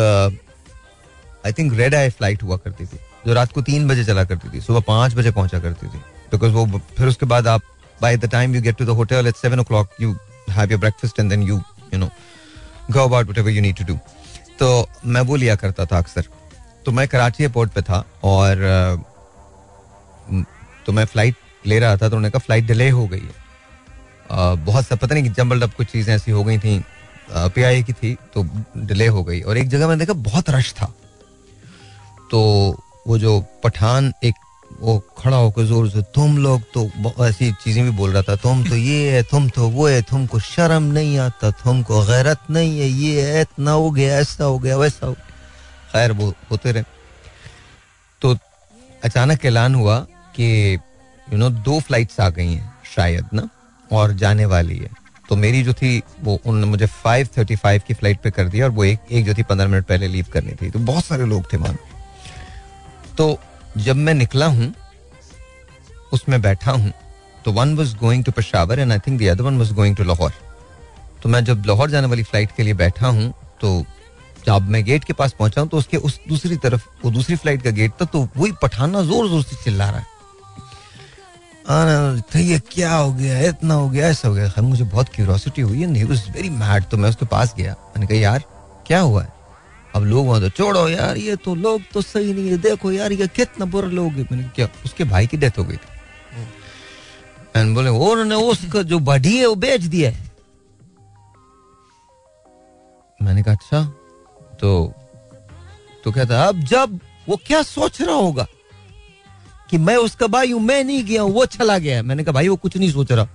I think red eye flight हुआ करती थी। जो रात को तीन बजे चला करती थी, सुबह पाँच बजे पहुँचा करती थी। बिकॉज़ वो फिर उसके बाद आप by the time you get to the hotel at seven o'clock you have your breakfast and then you you know go about whatever you need to do तो मैं वो लिया करता था अक्सर। तो मैं कराची एयरपोर्ट पे था और तो मैं फ़्लाइट ले रहा था तो उन्होंने कहा फ़्लाइट डिले हो गई है। बहुत सा पता नहीं जम्बल डब कुछ चीज़ें ऐसी हो गई थी। पी आई की थी तो डिले हो गई। और एक जगह मैंने देखा, बहुत रश था। तो वो जो पठान एक वो खड़ा होकर ज़ोर से, तुम लोग तो ऐसी चीज़ें भी बोल रहा था, तुम तो ये है, तुम तो वो है, तुमको शर्म नहीं आता, तुमको गैरत नहीं है, ये है, इतना हो गया, ऐसा हो गया, वैसा हो गया। खैर, वो होते रहे। तो अचानक ऐलान हुआ कि यू नो दो फ्लाइट्स आ गई हैं शायद, ना? और जाने वाली है। तो मेरी जो थी, वो उन्होंने मुझे फाइव थर्टी फाइव की फ़्लाइट पे कर दिया और वो एक एक जो थी, पंद्रह मिनट पहले लीव करनी थी। तो बहुत सारे लोग थे मान तो जब मैं निकला हूँ, उसमें बैठा हूँ तो one was going to Peshawar and I think the other one was going to Lahore तो मैं जब लाहौर जाने वाली फ़्लाइट के लिए बैठा हूँ तो जब मैं गेट के पास पहुँचा हूँ तो उसके उस दूसरी तरफ़, वो दूसरी फ़्लाइट का गेट था तो वही पठाना ज़ोर ज़ोर से चिल्ला रहा है। ये क्या हो गया? इतना हो गया, ऐसा हो गया। खैर, मुझे बहुत क्यूरोसिटी हुई ही वाज वेरी मैड तो मैं उसके पास गया। मैंने कहा, यार, क्या हुआ है? अब लोग वहाँ तो छोड़ो यार, ये तो लोग तो सही नहीं है, देखो यार, ये कितना बुरा लोग है। मैंने क्या, उसके भाई की डेथ हो गई थी। एंड बोले, उन्होंने उसका जो बॉडी है वो बेच दिया है। मैंने कहा अच्छा तो तो कहता, अब जब वो क्या सोच रहा होगा कि मैं उसका भाई हूँ, मैं नहीं गया हूँ, वो चला गया मैंने कहा, भाई, वो कुछ नहीं सोच रहा।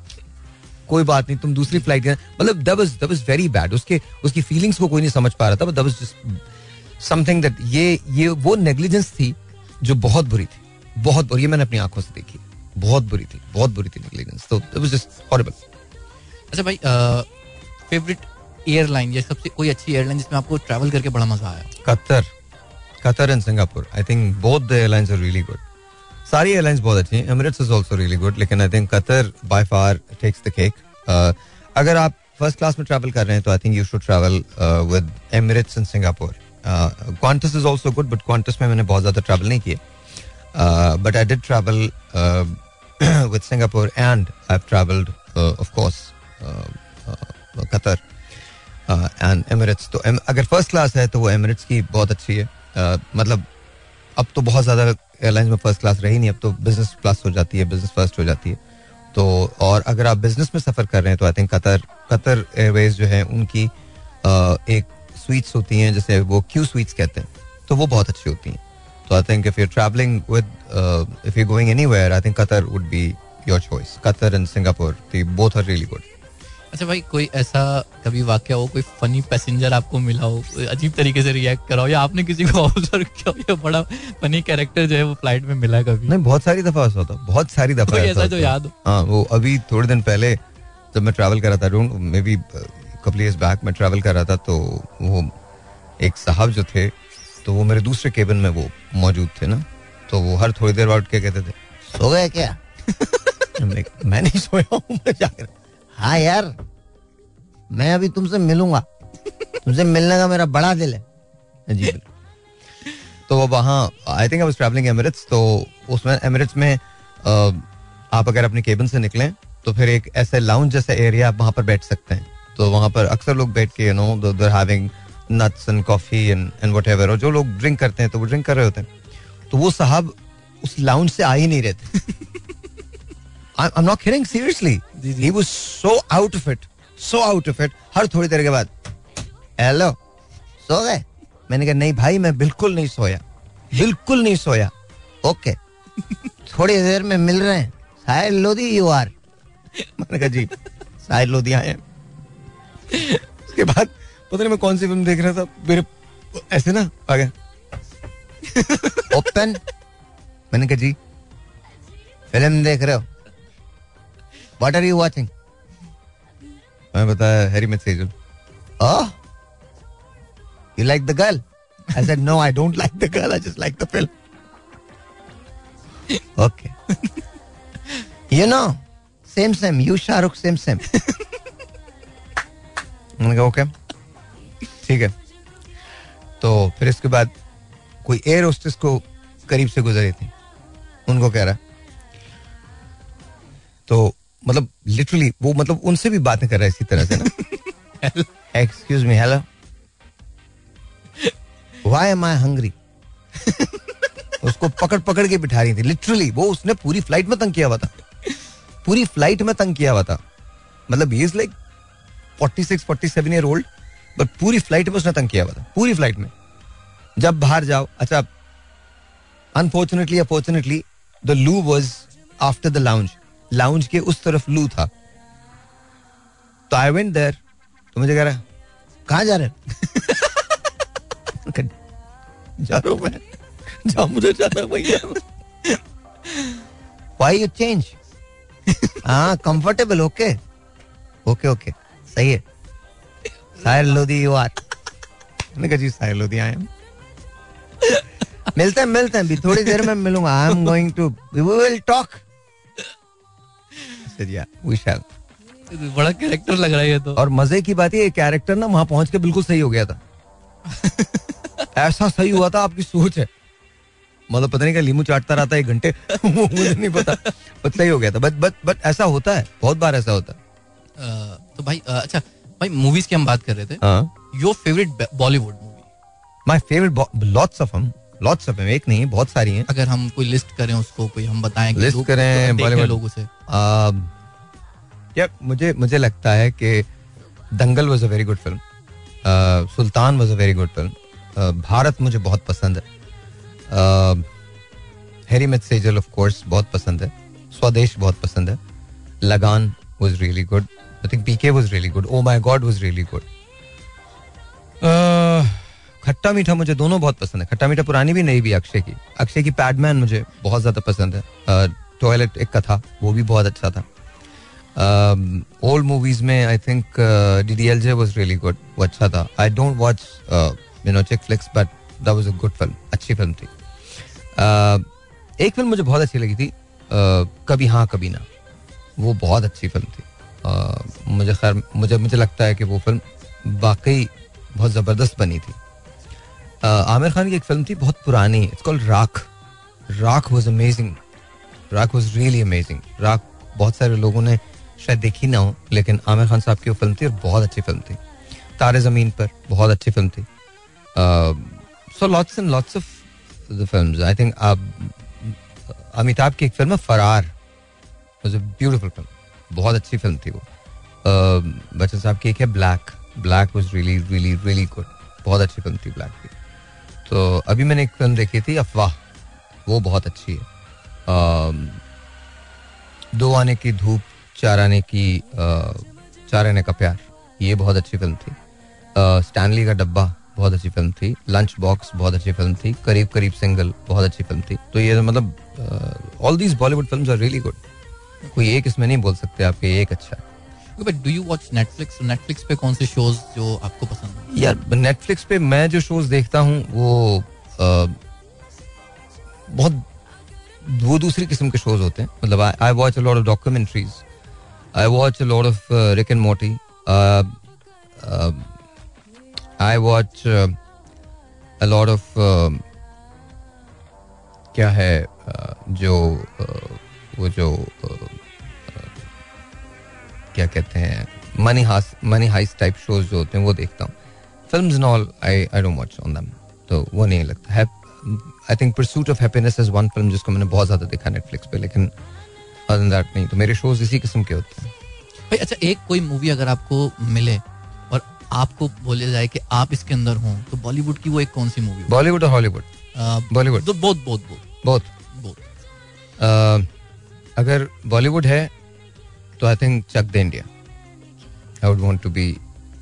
कोई बात नहीं तुम दूसरी फ़्लाइट मतलब that was that was very bad उसके उसकी फीलिंग्स को कोई नहीं समझ पा रहा था but that was just something that ये ये वो नेग्लिजेंस थी जो बहुत बुरी थी। बहुत बुरी मैंने अपनी आँखों से देखी। बहुत बुरी थी बहुत बुरी थी नेग्लिजेंस तो दैट वाज जस्ट हॉरिबल अच्छा भाई फेवरेट एयरलाइन या सबसे कोई अच्छी एयरलाइन जिसमें आपको ट्रैवल करके बड़ा मज़ा आया? Qatar Qatar and Singapore I think both the airlines are really good सारी एयरलाइंस बहुत अच्छी हैं। Emirates is also really good लेकिन I think Qatar by far takes the cake अगर आप फ़र्स्ट क्लास में ट्रैवल कर रहे हैं तो I think you should travel with Emirates in Singapore Qantas is also good but Qantas में मैंने बहुत ज़्यादा ट्रैवल नहीं किया but I did travel with Singapore and I travelled of course Qatar and Emirates तो अगर फ़र्स्ट क्लास है तो वो एमिरेट्स की बहुत अच्छी है। Uh, मतलब अब तो बहुत ज़्यादा एयरलाइंस में फ़र्स्ट क्लास रही नहीं, अब तो बिज़नेस क्लास हो जाती है बिज़नेस फ़र्स्ट हो जाती है। तो और अगर आप बिज़नेस में सफ़र कर रहे हैं तो I think Qatar Qatar Airways जो है, उनकी एक स्वीट्स होती हैं, जैसे वो क्यू स्वीट्स कहते हैं तो वो बहुत अच्छी होती हैं। तो I think if you travelling with if you going anywhere I think Qatar would be your choice Qatar and Singapore both are really good अच्छा भाई कोई ऐसा कभी वाक्य हो कोई फनी पैसेंजर आपको मिला हो अजीब तरीके से रिएक्ट करा हो या आपने किसी को [laughs] ऑब्ज़र्व किया हो या बड़ा फनी कैरेक्टर जो है वो फ़्लाइट में मिला कभी? नहीं बहुत सारी दफ़ा ऐसा होता बहुत सारी दफ़ा ऐसा जो याद हो? हाँ वो अभी थोड़े दिन पहले जब मैं ट्रैवल कर रहा था maybe couple years back मैं ट्रैवल कर रहा था तो वो एक साहब जो थे तो वो मेरे दूसरे केबिन में वो मौजूद थे ना तो वो हर थोड़ी देर बाद क्या कहते थे सो गए क्या? [laughs] मैं नहीं सोया हूँ मैं जाकर हाँ यार, मैं अभी तुमसे मिलूँगा। तुमसे मिलने का मेरा बड़ा दिल है। जी तो वो वहाँ I think I was travelling Emirates तो उसमें एमिरेट्स में आप अगर अपने केबिन से निकलें तो फिर एक ऐसे लाउंज जैसा एरिया आप वहाँ पर बैठ सकते हैं। तो वहाँ पर अक्सर लोग बैठ के you know they having nuts and coffee and and whatever और जो लोग ड्रिंक करते हैं तो वो ड्रिंक कर रहे होते हैं। तो वो साहब उस लाउंज से आ ही नहीं रहे थे। I am not kidding seriously he was so out of it so out of it हर थोड़ी देर के बाद हेलो सो गए? मैंने कहा, नहीं भाई, मैं बिल्कुल नहीं सोया, बिल्कुल नहीं सोया. ओके थोड़ी देर में मिल रहे हैं। साहिल लोधी यू आर मैंने कहा, जी, साहिल लोधी आए उसके बाद, पता नहीं मैं कौन सी फ़िल्म देख रहा था, मेरे ऐसे ना, आ गया ओपन मैंने कहा, जी, फ़िल्म देख रहे हो? व्हाट आर यू वाचिंग मैं बताया Harry Sejal oh you like the girl I said no I don't like the girl I just like the film okay you know same same you Shahrukh same same मैंने कहा okay ठीक है। तो फिर इसके बाद कोई एयर होस्टेस को करीब से गुजरी थी। उनको कह रहा तो मतलब लिटरली वो मतलब उनसे भी बातें कर रहा है इसी तरह से ना। Excuse me hello why am I hungry उसको पकड़ पकड़ के बिठा रही थी। लिटरली वो उसने पूरी फ़्लाइट में तंग किया हुआ था। पूरी फ़्लाइट में तंग किया हुआ था। मतलब he is like forty six forty seven year old but पूरी फ़्लाइट में उसने तंग किया हुआ था। पूरी फ़्लाइट में। जब बाहर जाओ अच्छा unfortunately unfortunately the loo was after the lounge lounge के उस तरफ़ लू था। तो आई वेंट देर तो मुझे कह रहा कहा जा रहे [laughs] जा रहा मैं। जहाँ मुझे जाना भैया वाई यू चेंज हाँ कंफर्टेबल ओके ओके ओके सही है। साहिर लोधी यू आर मैंने कहा, जी साहिर लोधी आए मिलते हैं मिलते हैं। भी थोड़ी देर में मिलूँगा। I am going to we will talk बड़ा कैरेक्टर लग रहा है तो। और मज़े की बात ये कैरेक्टर ना वहाँ पहुँच के बिल्कुल सही हो गया था। [laughs] ऐसा सही हुआ था आपकी सोच है। मतलब पता नहीं क्या लीमू चाटता रहता है एक घंटे [laughs] मुझे नहीं पता। बट सही हो गया था। बट बट बट ऐसा होता है बहुत बार ऐसा होता है। तो भाई अच्छा भाई मूवीज़ की हम बात कर रहे थे। Your favourite Bollywood movie my favourite lots of hmm lots of एक नहीं बहुत सारी हैं। अगर हम कोई लिस्ट करें उसको कोई हम बताएँ लिस्ट करें बॉलीवुड लोगों से। या मुझे मुझे लगता है कि Dangal was a very good film Sultan was a very good film Bharat मुझे बहुत पसंद है। Harry met Sejal of course बहुत पसंद है। स्वदेश बहुत पसंद है। Lagaan was really good I think PK was really good oh my god was really good Khatta Meetha मुझे दोनों बहुत पसंद है। खट्टा मीठा पुरानी भी, नई भी, अक्षय की। अक्षय की पैडमैन मुझे बहुत ज़्यादा पसंद है। टॉयलेट एक कथा, वो भी बहुत अच्छा था। ओल्ड मूवीज़ में I think D D L J was really good वो अच्छा था। I don't watch you know Netflix but that was a good film अच्छी फ़िल्म थी। एक फ़िल्म मुझे बहुत अच्छी लगी थी कभी हाँ कभी ना। वो बहुत अच्छी फ़िल्म थी। मुझे खैर, मुझे मुझे लगता है कि वो फ़िल्म वाकई बहुत ज़बरदस्त बनी थी। आमिर खान की एक फ़िल्म थी, बहुत पुरानी। It's called Raakh Raakh was amazing Raakh was really amazing Raakh बहुत सारे लोगों ने शायद देखी ना हो, लेकिन आमिर खान साहब की वो फ़िल्म थी और बहुत अच्छी फ़िल्म थी। तारे ज़मीन पर बहुत अच्छी फ़िल्म थी। So lots and lots of the film I think Amitabh की एक फ़िल्म है, फरार। वॉज़ अ ब्यूटिफुल फ़िल्म बहुत अच्छी फ़िल्म थी वो। बच्चन साहब की एक है black black was really really really good बहुत अच्छी फ़िल्म थी ब्लैक की। तो अभी मैंने एक फ़िल्म देखी थी, अफवाह। वो बहुत अच्छी है। दो आने की धूप, चार आने की चार आने का प्यार। ये बहुत अच्छी फ़िल्म थी। स्टैनली का डब्बा बहुत अच्छी फ़िल्म थी। लंच बॉक्स बहुत अच्छी फ़िल्म थी। करीब करीब सिंगल बहुत अच्छी फ़िल्म थी। तो ये मतलब all these Bollywood film are really good कोई एक इसमें नहीं बोल सकते आपके एक अच्छा but do you watch Netflix Netflix पे कौन से शोज़ जो आपको पसंद है? यार नेटफ्लिक्स पे मैं जो शोज़ देखता हूँ, वो बहुत, वो दूसरी किस्म के शोज़ होते हैं। मतलब I watch a lot of documentaries I watch a lot of Rick and Morty I watch a lot of क्या है जो वो जो क्या कहते हैं मनी हास मनी हाइस टाइप शोज़ जो होते हैं वो देखता हूँ। Film all I I don't watch on them तो वो नहीं लगता। है I think pursuit of happiness is one film जिसको मैंने बहुत ज़्यादा देखा नेटफ्लिक्स पे लेकिन अदर दैट नहीं तो मेरे शोज़ इसी किस्म के होते हैं। भाई अच्छा एक कोई मूवी अगर आपको मिले और आपको बोले जाए कि आप इसके अंदर हो तो बॉलीवुड की वो एक कौन सी मूवी बॉलीवुड और हॉलीवुड बॉलीवुड तो बहुत बहुत बहुत बहुत अगर बॉलीवुड है तो I think Chak De India I would want to be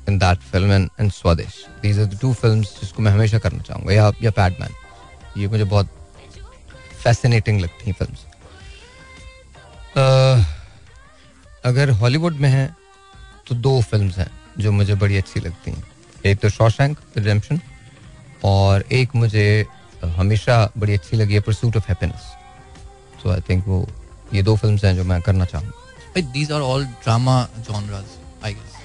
in that film and and Swades these are the two films जिसको मैं हमेशा करना चाहूँगा, या या पैडमैन ये मुझे बहुत फैसिनेटिंग लगती हैं फिल्म्स अगर हॉलीवुड में है तो दो फिल्म्स हैं जो मुझे बड़ी अच्छी लगती हैं। एक तो शॉशैंक रिडेम्पशन और एक मुझे हमेशा बड़ी अच्छी लगी है pursuit of happiness so I think वो, ये दो फिल्म्स हैं जो मैं करना चाहूँगा। These are all drama genres I guess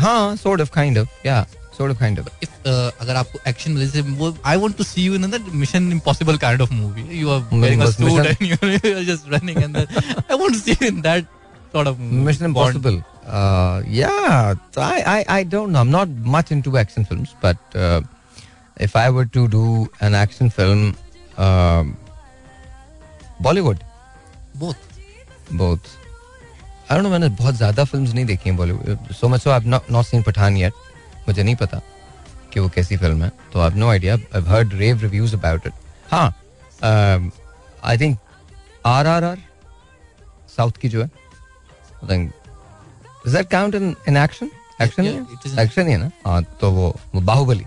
हाँ सॉर्ट ऑफ काइंड ऑफ या sort of kind of if uh, अगर आपको एक्शन मिले से वो I want to see you in that Mission Impossible kind of movie you are wearing a suit and you're, you're just running and then I want to see you in that sort of movie. Mission Impossible uh, yeah I, I I don't know I'm not much into action films but uh, if I were to do an action film uh, Bollywood both Both I don't know मैंने बहुत ज़्यादा films नहीं देखी हैं Bollywood so much so I not not seen Pathaan yet मुझे नहीं पता कि वो कैसी फ़िल्म है तो I no idea I heard rave reviews about it हाँ I think R R R south की जो है I think is that count in in action action action ही है? ना? हाँ तो वो बाहुबली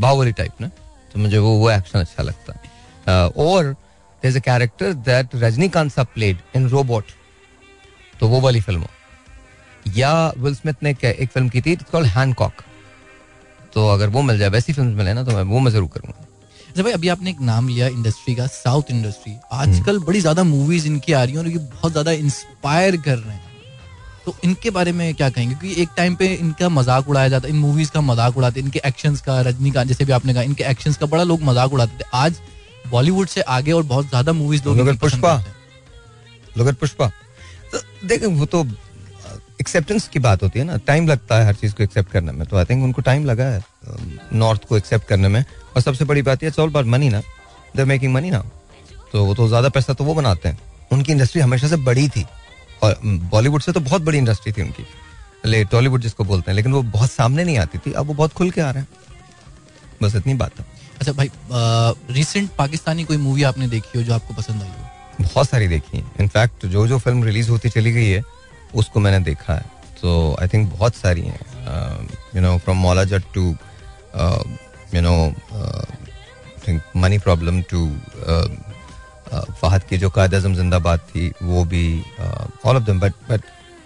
बाहुबली टाइप ना? तो मुझे वो वो एक्शन अच्छा लगता है। Uh, और there is a character that Rajinikanth साहब प्लेड इन रोबोट तो वो वाली फ़िल्म या विल स्मिथ ने एक फ़िल्म की थी इट्स कॉल्ड हैंडकॉक तो अगर वो मिल जाए वैसी फ़िल्म मिले ना तो मैं वो मैं ज़रूर करूँगा। अच्छा भाई अभी आपने एक नाम लिया इंडस्ट्री का साउथ इंडस्ट्री आजकल हम्म। बड़ी ज़्यादा मूवीज़ इनकी आ रही हैं और ये बहुत ज़्यादा इंस्पायर कर रहे हैं। तो इनके बारे में क्या कहेंगे? क्योंकि एक टाइम पे इनका मज़ाक उड़ाया जाता इन मूवीज़ का मज़ाक उड़ाते इनके एक्शंस का रजनी का जैसे भी आपने कहा इनके एक्शंस का बड़ा लोग मज़ाक उड़ाते थे। आज बॉलीवुड से आगे और बहुत ज़्यादा मूवीज़ लोग पुष्पा। लोग पुष्पा। तो देखें वो तो एक्सेप्टेंस की बात होती है ना। टाइम लगता है हर चीज़ को एक्सेप्ट करने में। तो आई थिंक उनको टाइम लगा है नॉर्थ um, को एक्सेप्ट करने में। और सबसे बड़ी बात यह ऑल बार मनी ना। दे मेकिंग मनी ना तो वो तो ज़्यादा पैसा तो वो बनाते हैं। उनकी इंडस्ट्री हमेशा से बड़ी थी। और बॉलीवुड um, से तो बहुत बड़ी इंडस्ट्री थी उनकी। ले टॉलीवुड जिसको बोलते हैं। लेकिन वो बहुत सामने नहीं आती थी। अब वो बहुत खुल के आ रहे हैं। बस इतनी बात है। अच्छा भाई रिसेंट पाकिस्तानी कोई मूवी आपने देखी हो जो आपको पसंद आई हो? बहुत सारी देखी है। इनफैक्ट जो जो फ़िल्म रिलीज़ होती चली गई है, उसको मैंने देखा है। तो आई थिंक बहुत सारी हैं। You know from Maula Jatt to you know money problem to Fahad की जो कायद अजम जिंदाबाद थी, वो भी all of them but but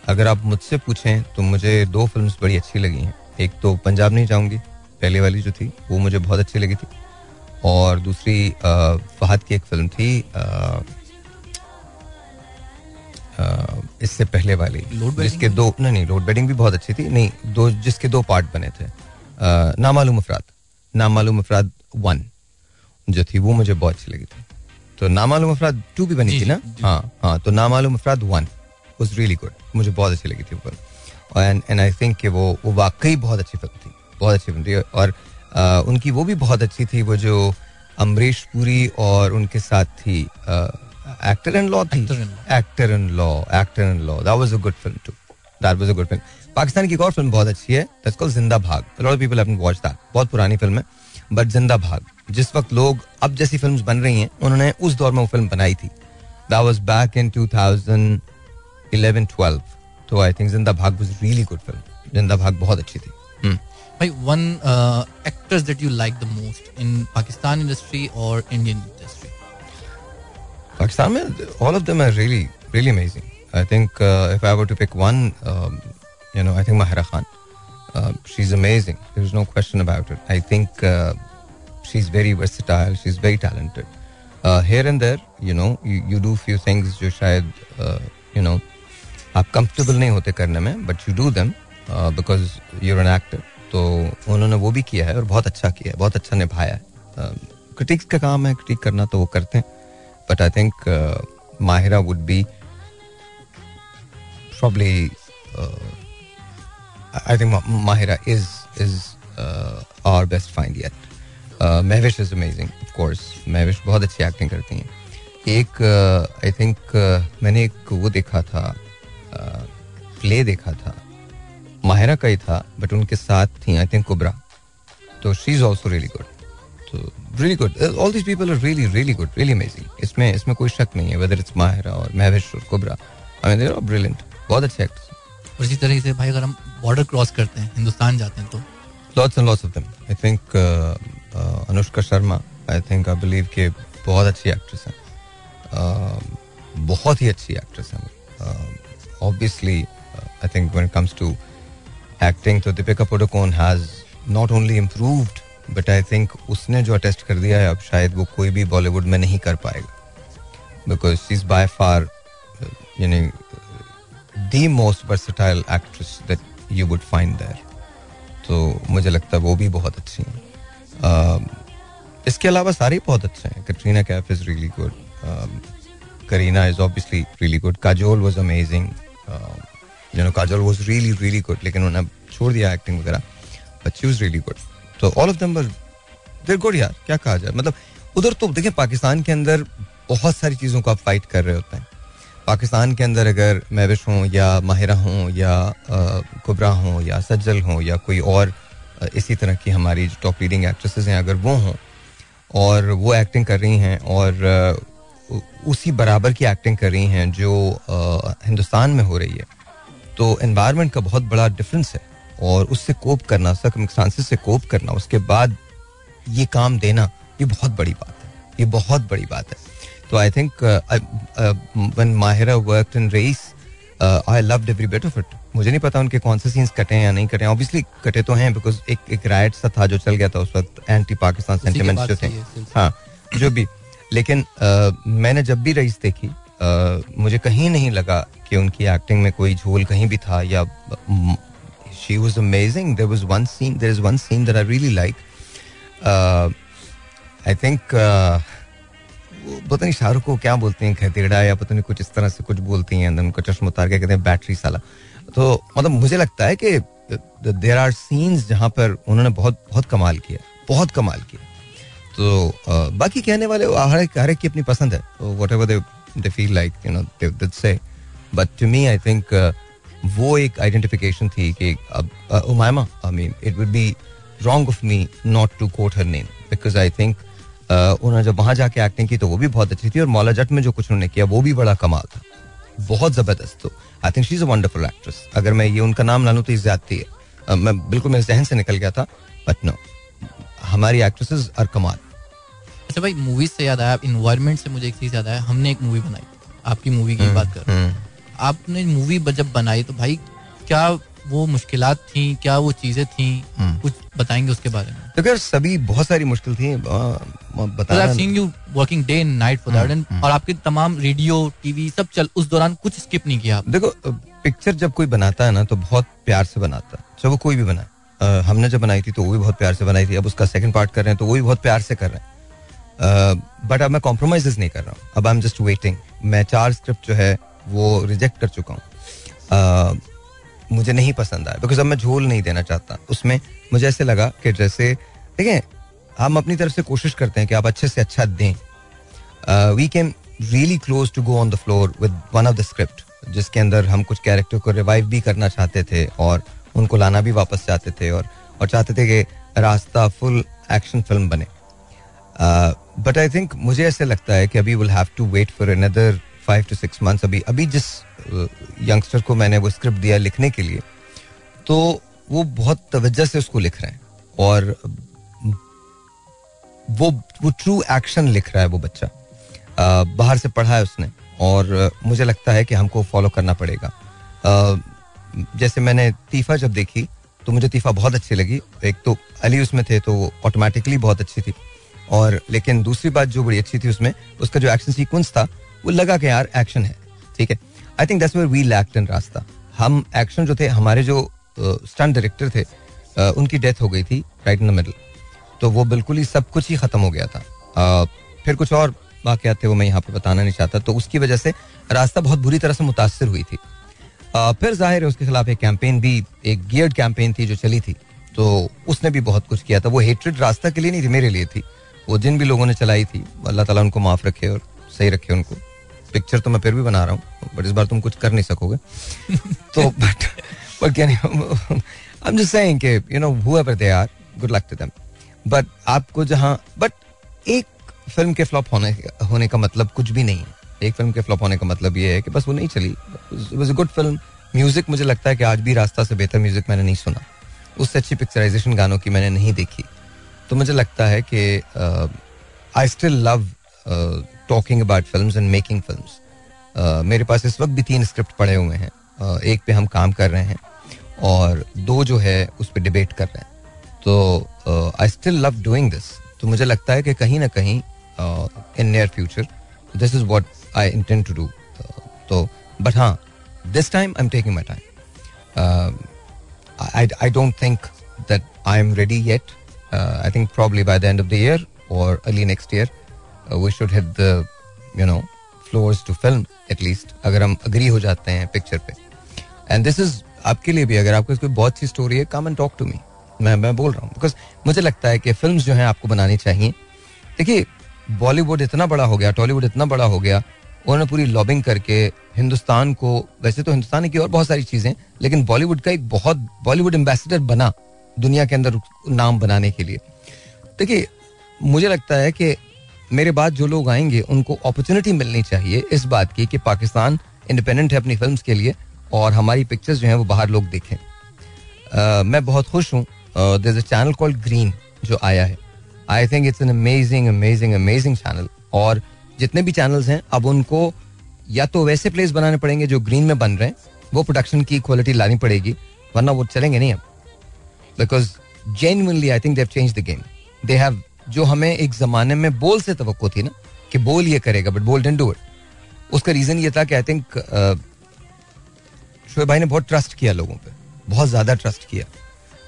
अगर आप मुझसे पूछें तो मुझे दो फ़िल्म बड़ी अच्छी लगी हैं। एक तो पंजाब नहीं जाऊँगी पहले वाली जो थी, वो मुझे बहुत अच्छी लगी थी। और दूसरी फहद की एक फ़िल्म थी इससे पहले वाली। जिसके दो नहीं नहीं लोड बेडिंग भी बहुत अच्छी थी। नहीं दो जिसके दो पार्ट बने थे। नामालूम अफराद। नामालूम अफराद वन जो थी वो मुझे बहुत अच्छी लगी थी। तो नामालूम अफराद टू भी बनी थी ना? हाँ हाँ तो नामालूम अफराद वन वॉज़ रियली गुड मुझे बहुत अच्छी लगी थी वो एंड एंड आई थिंक कि वो वो वाकई बहुत अच्छी फ़िल्म थी। बहुत अच्छी फ़िल्म थी। और आ, उनकी वो भी बहुत अच्छी थी वो जो अमरीश पुरी और उनके साथ थी एक्टर इन लॉ थी। Actor in law actor in law that was a good film too that was a good film Pakistan की एक और फ़िल्म बहुत अच्छी है that's called Zinda Bhaag. Lot of people haven't watch that बहुत पुरानी film है बट ज़िंदा भाग। जिस वक्त लोग अब जैसी फिल्म्स बन रही हैं उन्होंने उस दौर में वो फ़िल्म बनाई थी। दैट वाज बैक इन 2011 12 तो आई थिंक ज़िंदा भाग वाज रियली गुड फ़िल्म ज़िंदा भाग बहुत अच्छी थी। hmm. भाई one actors that you like the most in Pakistan industry और Indian industry Pakistan mein, all of them are really, really amazing. I think uh, if I were to pick one, um, you know, I think Mahira Khan. Uh, she's amazing. There's no question about it. I think uh, she's very versatile. She's very talented. Uh, here and there, you know, you, you do few things जो शायद, uh, you know, आप comfortable नहीं होते करने में, but you do them uh, because you're an actor. तो उन्होंने वो भी किया है और बहुत अच्छा किया है बहुत अच्छा निभाया है। क्रिटिक्स का काम है क्रिटिक करना तो वो करते हैं। But I think Mahira would be probably I think Mahira is is our best find yet Mehwish is amazing course Mehwish बहुत अच्छी एक्टिंग करती हैं। एक आई uh, थिंक uh, मैंने एक वो देखा था प्ले uh, देखा था। माहिरा का ही था बट उनके साथ थी आई थिंक कुबरा तो she is also really good तो really good all this people are really really good really amazing इसमें इसमें कोई शक नहीं है वेदर इट्स माहिरा और महविश और कुबरा आई मीन ब्रिलियंट बहुत अच्छे एक्टर्स और इसी तरह से भाई अगर हम बॉर्डर क्रॉस करते हैं हिंदुस्तान जाते हैं तो? Lots and lots of them I think Anushka Sharma I think I believe के बहुत अच्छी एक्ट्रेस हैं. Uh, बहुत ही अच्छी एक्ट्रेस हैं obviously I think when it comes to acting तो Deepika Padukone has not only improved but I think उसने जो अटेस्ट कर दिया है अब शायद वो कोई भी बॉलीवुड में नहीं कर पाएगा। Because she is by far यानी the most versatile actress that you would find there तो मुझे लगता है वो भी बहुत अच्छी हैं। Uh, इसके अलावा सारे बहुत अच्छे हैं। Katrina Kaif is really good Kareena is obviously really good Kajol was amazing you know Kajol was really really good लेकिन उन्होंने छोड़ दिया एक्टिंग वगैरह but she was really good तो all of them were there good यार, क्या कहा जाए? मतलब उधर तो देखिए, पाकिस्तान के अंदर बहुत सारी चीज़ों को आप फाइट कर रहे होते हैं। पाकिस्तान के अंदर अगर मैविश हों, या माहिरा हों, या कुबरा हों, या सज्जल हों, या कोई और इसी तरह की हमारी जो टॉप लीडिंग एक्ट्रेसेस हैं, अगर वो हों, और वो एक्टिंग कर रही हैं, और उसी बराबर की एक्टिंग कर रही हैं जो हिंदुस्तान में हो रही है तो इन्वायरमेंट का बहुत बड़ा डिफरेंस है और उससे कोप करना सर्कमस्टांसिस से कोप करना उसके बाद ये काम देना ये बहुत बड़ी बात है। ये बहुत बड़ी बात है। तो I think one Mahira work in Raees I love every bit of it मुझे नहीं पता उनके कौन से सीन्स कटे हैं या नहीं कटे ऑब्वियसली कटे तो हैं बिकॉज़ एक एक राइट सा था जो चल गया था उस वक्त एंटी पाकिस्तान सेंटिमेंट्स जो थे। हाँ जो भी। लेकिन uh, मैंने जब भी रईस देखी मुझे कहीं नहीं लगा कि उनकी एक्टिंग में कोई झोल कहीं भी था या she was amazing there was one scene there is one scene there I really like I think पता नहीं शाहरुख को क्या बोलते हैं, खतेड़ा या पता नहीं कुछ इस तरह से कुछ बोलती हैं उनको चश्म उतार के कहते हैं बैटरी साला. तो मतलब मुझे लगता है कि देर आर सीन्स जहाँ पर उन्होंने बहुत बहुत कमाल किया, बहुत कमाल किया। तो बाकी कहने वाले, हर एक की अपनी पसंद है। Whatever they feel like you know they say but to me I think वो एक आइडेंटिफिकेशन थी कि अब Umaima I mean it would be wrong of me not to quote her name because I think उन्होंने जब वहाँ जाके acting की तो वो भी बहुत अच्छी थी और मौला जट में जो कुछ उन्होंने किया, वो भी बड़ा कमाल था। बहुत ज़बरदस्त तो। I think she is a wonderful actress अगर मैं ये उनका नाम ला लूँ तो ये ज्यादती है मैं बिल्कुल मेरे जहन से निकल गया था। बट नो हमारी एक्ट्रेसेस आर कमाल। अच्छा भाई मूवीज़ से याद आया इन्वायरमेंट से मुझे एक चीज़ याद आया हमने एक मूवी बनाई आपकी मूवी की हम्म, बात कर हम्म। आपने मूवी जब बनाई तो भाई क्या वो मुश्किल थी? क्या वो चीज़ें थी? हम्म। कुछ बताएँगे उसके बारे में? तो सभी बहुत सारी मुश्किल थी working day and night for that और आपके तमाम रेडियो टीवी सब चल उस दौरान कुछ स्किप नहीं किया देखो पिक्चर जब कोई बनाता है ना तो बहुत प्यार से बनाता है। चाहे वो कोई भी बनाए। हमने जब बनाई थी तो वो भी बहुत प्यार से बनाई थी। अब उसका सेकंड पार्ट कर रहे हैं तो वो भी बहुत प्यार से कर रहे हैं। बट अब मैं कॉम्प्रोमाइज नहीं कर रहा हूँ। अब आई एम जस्ट वेटिंग मैं चार स्क्रिप्ट जो है, वो रिजेक्ट कर चुका हूँ। मुझे नहीं पसंद आया। बिकॉज़ अब मैं झोल नहीं देना चाहता। उसमें मुझे ऐसे लगा कि जैसे देखें हम अपनी तरफ़ से कोशिश करते हैं कि आप अच्छे से अच्छा दें। We can really close to go on the floor with one of the script जिसके अंदर हम कुछ कैरेक्टर को रिवाइव भी करना चाहते थे और उनको लाना भी वापस चाहते थे और और चाहते थे कि रास्ता फुल एक्शन फ़िल्म बने। बट आई थिंक मुझे ऐसे लगता है कि अभी will have to wait for another five to six months अभी अभी जिस यंगस्टर को मैंने वो स्क्रिप्ट दिया लिखने के लिए तो वो बहुत तवज्जो से उसको लिख रहे हैं। और, वो वो ट्रू एक्शन लिख रहा है वो बच्चा। बाहर से पढ़ा है उसने। और मुझे लगता है कि हमको फॉलो करना पड़ेगा। जैसे मैंने तीफा जब देखी तो मुझे तीफा बहुत अच्छी लगी। एक तो अली उसमें थे तो वो ऑटोमेटिकली बहुत अच्छी थी। और लेकिन दूसरी बात जो बड़ी अच्छी थी उसमें, उसका जो एक्शन सीक्वेंस था, वो लगा कि यार एक्शन है, ठीक है? I think that's where we lacked in Raasta हम एक्शन जो थे, हमारे जो स्टंट डायरेक्टर थे उनकी डेथ हो गई थी राइट इन द मिडल तो वो बिल्कुल ही सब कुछ ही खत्म हो गया था। फिर कुछ और वाकत थे, वो मैं यहाँ पर बताना नहीं चाहता। तो उसकी वजह से रास्ता बहुत बुरी तरह से मुतासर हुई थी। फिर ज़ाहिर है उसके खिलाफ एक कैंपेन भी, एक गियर्ड कैंपेन थी जो चली थी। तो उसने भी बहुत कुछ किया था। वो हेट्रेड रास्ता के लिए नहीं थी, मेरे लिए थी। वो जिन भी लोगों ने चलाई थी। अल्लाह ताला उनको माफ़ रखे और सही रखे उनको। पिक्चर तो मैं फिर भी बना रहा हूँ बट इस बार तुम कुछ कर नहीं सकोगे। तो बट just saying कि know whoever they are, good luck to them. But आपको जहाँ बट एक फ़िल्म के फ्लॉप होने होने का मतलब कुछ भी नहीं है। एक फ़िल्म के फ्लॉप होने का मतलब ये है कि बस वो नहीं चली। वॉज़ गुड फ़िल्म म्यूज़िक मुझे लगता है कि आज भी रास्ता से बेहतर म्यूज़िक मैंने नहीं सुना। उससे अच्छी पिक्चराइजेशन गानों की मैंने नहीं देखी। तो मुझे लगता है कि I still love talking about film and making film मेरे पास इस वक्त भी तीन स्क्रिप्ट पड़े हुए हैं। Uh, एक पे हम काम कर रहे हैं और दो जो है उस पर डिबेट कर रहे हैं। तो I still love doing this तो मुझे लगता है कि कहीं ना कहीं in near future this is what I intend to do तो बट हाँ this time I am taking my time I don't think that I am ready yet I think probably by the end of the year और early next year we should hit the you know floors to film at least अगर हम agree हो जाते हैं picture पे. And this is आपके लिए भी, अगर आपको कोई बहुत सी स्टोरी है come and talk to me मैं मैं बोल रहा हूँ बिकॉज़ मुझे लगता है कि फ़िल्म जो है आपको बनानी चाहिए। देखिए बॉलीवुड इतना बड़ा हो गया टॉलीवुड इतना बड़ा हो गया, उन्होंने पूरी लॉबिंग करके हिंदुस्तान को, वैसे तो हिंदुस्तान की और बहुत सारी चीज़ें, लेकिन बॉलीवुड का एक बहुत बॉलीवुड एम्बेसडर बना। दुनिया के अंदर नाम बनाने के लिए। देखिए मुझे लगता है कि मेरे बाद जो लोग आएँगे उनको अपॉर्चुनिटी मिलनी चाहिए इस बात की कि पाकिस्तान इंडिपेंडेंट है अपनी फ़िल्म के लिए और हमारी पिक्चर्स जो हैं वो बाहर लोग देखें। uh, मैं बहुत खुश हूँ। दर चैनल कॉल्ड ग्रीन जो आया है। I think it's an amazing amazing amazing channel और जितने भी चैनल्स हैं अब उनको या तो वैसे प्लेस बनाने पड़ेंगे जो ग्रीन में बन रहे हैं वो प्रोडक्शन की क्वालिटी लानी पड़ेगी वरना वो चलेंगे नहीं अब। Because genuinely I think they've change the game they have जो हमें एक जमाने में बोल से तो थी ना कि बोल ये करेगा but Bol didn't do it उसका रीजन ये था कि आई थिंक शोएब भाई ने बहुत ट्रस्ट किया लोगों पे. बहुत ज़्यादा ट्रस्ट किया.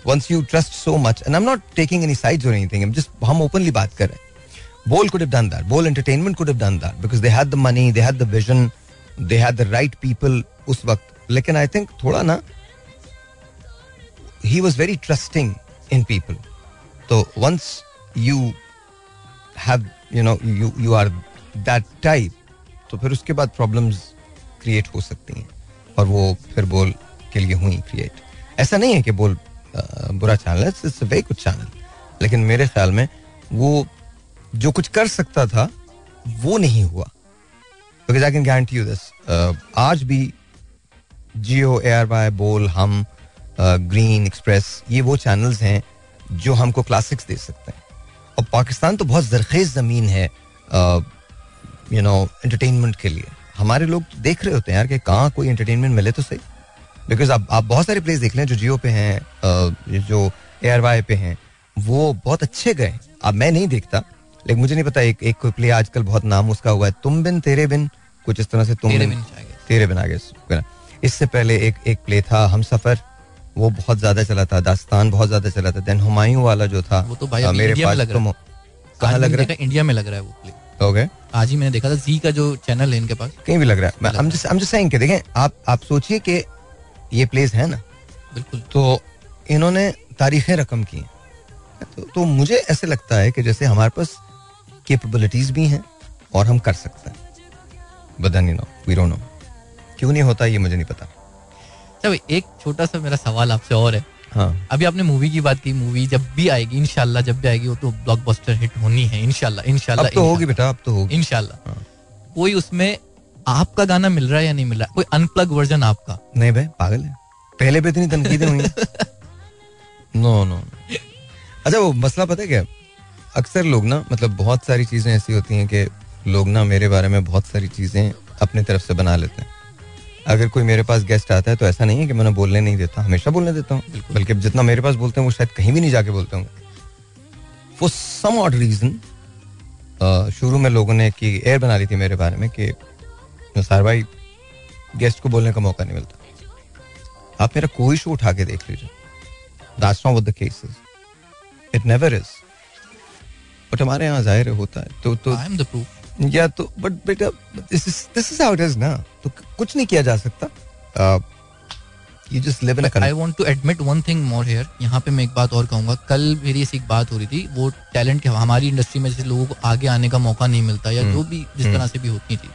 Once you trust so much and I am not taking any sides और एनीथिंग जस्ट हम ओपनली बात कर रहे हैं. Bol could have done that. Bol Entertainment could have done that because they had the money, they had the vision, they had the उस वक्त. लेकिन I think थोड़ा ना ही was very trusting in people तो once you have you know you you are that type तो फिर उसके बाद प्रॉब्लम्स क्रिएट हो सकती हैं। और वो फिर बोल के लिए हुई क्रिएट ऐसा नहीं है कि बोल बुरा चैनल है वेरी गुड चैनल लेकिन मेरे ख्याल में वो जो कुछ कर सकता था, वो नहीं हुआ। Because I can guarantee you this आज भी जियो ए आर वाई बोल, हम ग्रीन एक्सप्रेस ये वो चैनल्स हैं जो हमको क्लासिक्स दे सकते हैं। और पाकिस्तान तो बहुत जरखेज ज़मीन है यू नो एंटरटेनमेंट के लिए। हमारे लोग तो देख रहे होते हैं यार कि कहाँ कोई एंटरटेनमेंट मिले तो सही। बिकॉज़ आप आप बहुत सारे प्लेस देख लें जो जियो पे हैं जो ए आर वाई पे हैं वो बहुत अच्छे गए अब मैं नहीं देखता लेकिन मुझे नहीं पता एक एक कोई प्ले आजकल बहुत नाम उसका हुआ है तुम बिन तेरे बिन कुछ इस तरह से तुम बिन तेरे बिन आगे इससे पहले एक एक प्ले था हम सफ़र वो बहुत ज़्यादा चला था दास्तान बहुत ज़्यादा चला था। देन हुमायूं वाला जो था वो तो भाई मेरे पास लग रहा कहाँ लग रहा है इंडिया में लग रहा है वो प्ले ओके आज ही मैंने देखा था जी का जो चैनल है इनके पास। कहीं भी लग रहा है। जस्ट सेइंग कि देखें आप आप सोचिए कि ये प्लेस है ना। बिल्कुल। तो इन्होंने तारीखें रकम की तो, तो मुझे ऐसे लगता है कि जैसे हमारे पास कैपेबिलिटीज भी हैं और हम कर सकते हैं। बदन नो वी डोंट नो क्यों नहीं होता ये मुझे नहीं पता। चलो एक छोटा सा मेरा सवाल आपसे और है। हाँ। अभी आपने मूवी की बात की मूवी जब भी आएगी इनशाला जब भी आएगी वो तो ब्लॉकबस्टर हिट होनी है इनशाला इनशाला तो होगी बेटा अब तो होगी। इनशाला हाँ. कोई उसमें आपका गाना मिल रहा है या नहीं मिल रहा कोई अनप्लग वर्जन आपका? नहीं भाई पागल है। पहले पे इतनी तनकीदें हुई नो नो [laughs] अच्छा वो मसला पता है क्या? अक्सर लोग ना मतलब बहुत सारी चीज़ें ऐसी होती हैं कि लोग ना मेरे बारे में बहुत सारी चीज़ें अपनी तरफ़ से बना लेते हैं। अगर कोई मेरे पास गेस्ट आता है तो ऐसा नहीं है कि मैं बोलने नहीं देता हमेशा बोलने देता हूँ। बल्कि जितना मेरे पास बोलते हैं वो शायद कहीं भी नहीं जाके बोलते होंगे। वो सम ऑड रीजन शुरू में लोगों ने की एयर बना ली थी मेरे बारे में कि सार भाई गेस्ट को बोलने का मौका नहीं मिलता। आप मेरा कोई शो उठा के देख लीजिए। That's not the cases it never is but हमारे यहाँ ज़ाहिर होता है तो तो आई एम द प्रूफ या तो बट बेटा this is how it is ना। तो कुछ नहीं किया जा सकता। You just live in a I want to admit one thing more here यहाँ पे मैं एक बात और कहूँगा। कल मेरी ऐसी एक बात हो रही थी। वो टैलेंट हमारी इंडस्ट्री में जैसे लोगों को आगे आने का मौका नहीं मिलता या hmm. जो भी जिस तरह hmm. से भी होती थी।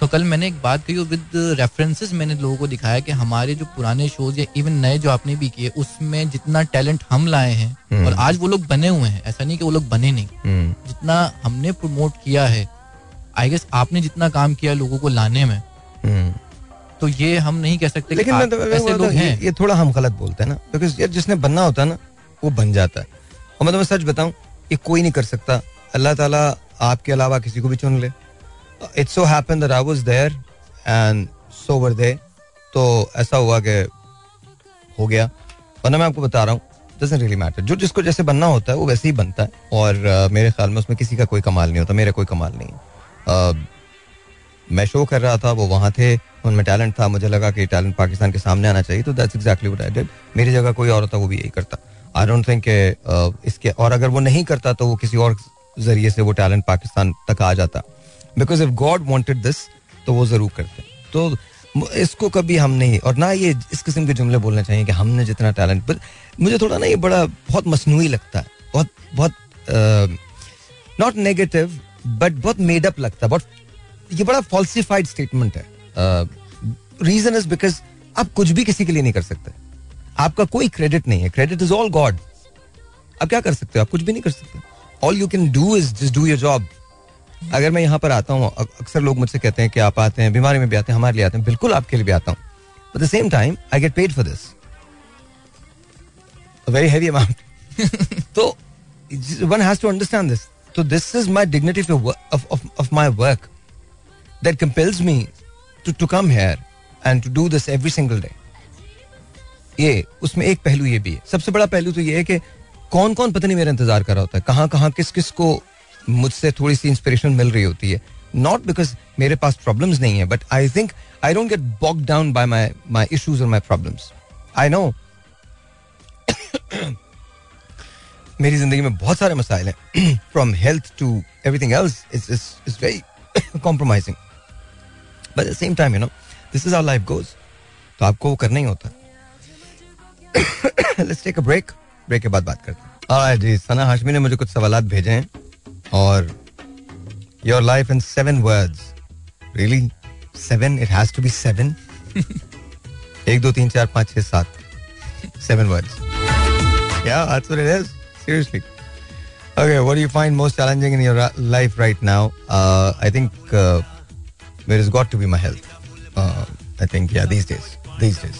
तो कल मैंने एक बात कही और विद रेफरेंसेस मैंने लोगों को दिखाया कि हमारे जो पुराने शोज़ या इवन नए जो आपने भी किए उसमें जितना टैलेंट हम लाए हैं हम्म। और आज वो लोग बने हुए हैं ऐसा नहीं कि वो लोग बने नहीं हम्म। जितना हमने प्रमोट किया है आई गेस आपने जितना काम किया लोगों को लाने में हम्म। तो ये हम नहीं कह सकते लेकिन तो, ऐसे लोग हैं ये थोड़ा हम गलत बोलते हैं ना क्योंकि यार जिसने बनना होता है ना वो बन जाता है और मैं तुम्हें सच बताऊँ ये कोई नहीं कर सकता अल्लाह ताला आपके अलावा किसी को भी चुन ले it's so happen that I was there and so were they तो ऐसा हुआ कि हो गया। वरना मैं आपको बता रहा हूँ डजेंट रियली मैटर जो जिसको जैसे बनना होता है, वो वैसे ही बनता है। और मेरे ख्याल में उसमें किसी का कोई कमाल नहीं होता, मेरा कोई कमाल नहीं। है मैं शो कर रहा था, वो वहाँ थे, उनमें टैलेंट था, मुझे लगा कि टैलेंट पाकिस्तान के सामने आना चाहिए तो that's exactly what I did मेरी जगह कोई और होता, वो भी यही करता। आई डोंट थिंक इसके, और अगर वो नहीं करता तो वो किसी और ज़रिए से वो टैलेंट पाकिस्तान तक आ जाता। Because if God wanted this तो वो ज़रूर करते तो इसको कभी हम नहीं, और ना ये इस किस्म के जुमले बोलने चाहिए कि हमने जितना टैलेंट बट मुझे थोड़ा ना ये बड़ा बहुत मसनू लगता है। बहुत बहुत नॉट नेगेटिव बट बहुत मेडअप लगता है। बहुत, ये बड़ा फॉल्सिफाइड स्टेटमेंट है। रीजन इज़ बिकॉज़ आप कुछ भी किसी के लिए नहीं कर सकते। आपका कोई क्रेडिट नहीं है। क्रेडिट इज़ ऑल गॉड आप क्या कर सकते हो? आप कुछ भी नहीं कर सकते। All you can do is just do your job अगर मैं यहाँ पर आता हूँ अक्सर लोग मुझसे कहते हैं कि आप आते हैं बीमारी में भी आते हैं हमारे लिए आते हैं बिल्कुल आपके लिए भी आता हूँ। At the same time I get paid for this very heavy amount तो one has to understand this तो this is my dignity of my work that compels me to to come here and to do this every single day ये उसमें एक पहलू ये भी है। सबसे बड़ा पहलू तो ये है कि कौन कौन पता नहीं मेरा इंतज़ार कर रहा होता है? कहाँ कहाँ किस किस को मुझसे थोड़ी सी इंस्पिरेशन मिल रही होती है। नॉट बिकॉज़ मेरे पास प्रॉब्लम नहीं है but I think I don't get bogged down by my my issues और माई प्रॉब्लम आई नो मेरी ज़िंदगी में बहुत सारे मसाइल हैं। From health to everything else is very compromising but at same time you know this is our life goes तो आपको वो करना ही होता है। Let's take a break break के बाद बात करते हैं। जी, सना हाशमी ने मुझे कुछ सवाल भेजे हैं। और your life in seven words really seven it has to be seven [laughs] एक दो तीन चार पाँच छः सात सेवन वर्ड्स क्या that's what it is seriously okay what do you find most challenging in your life right now uh, I think uh, there has got to be my health uh, I think yeah these days these days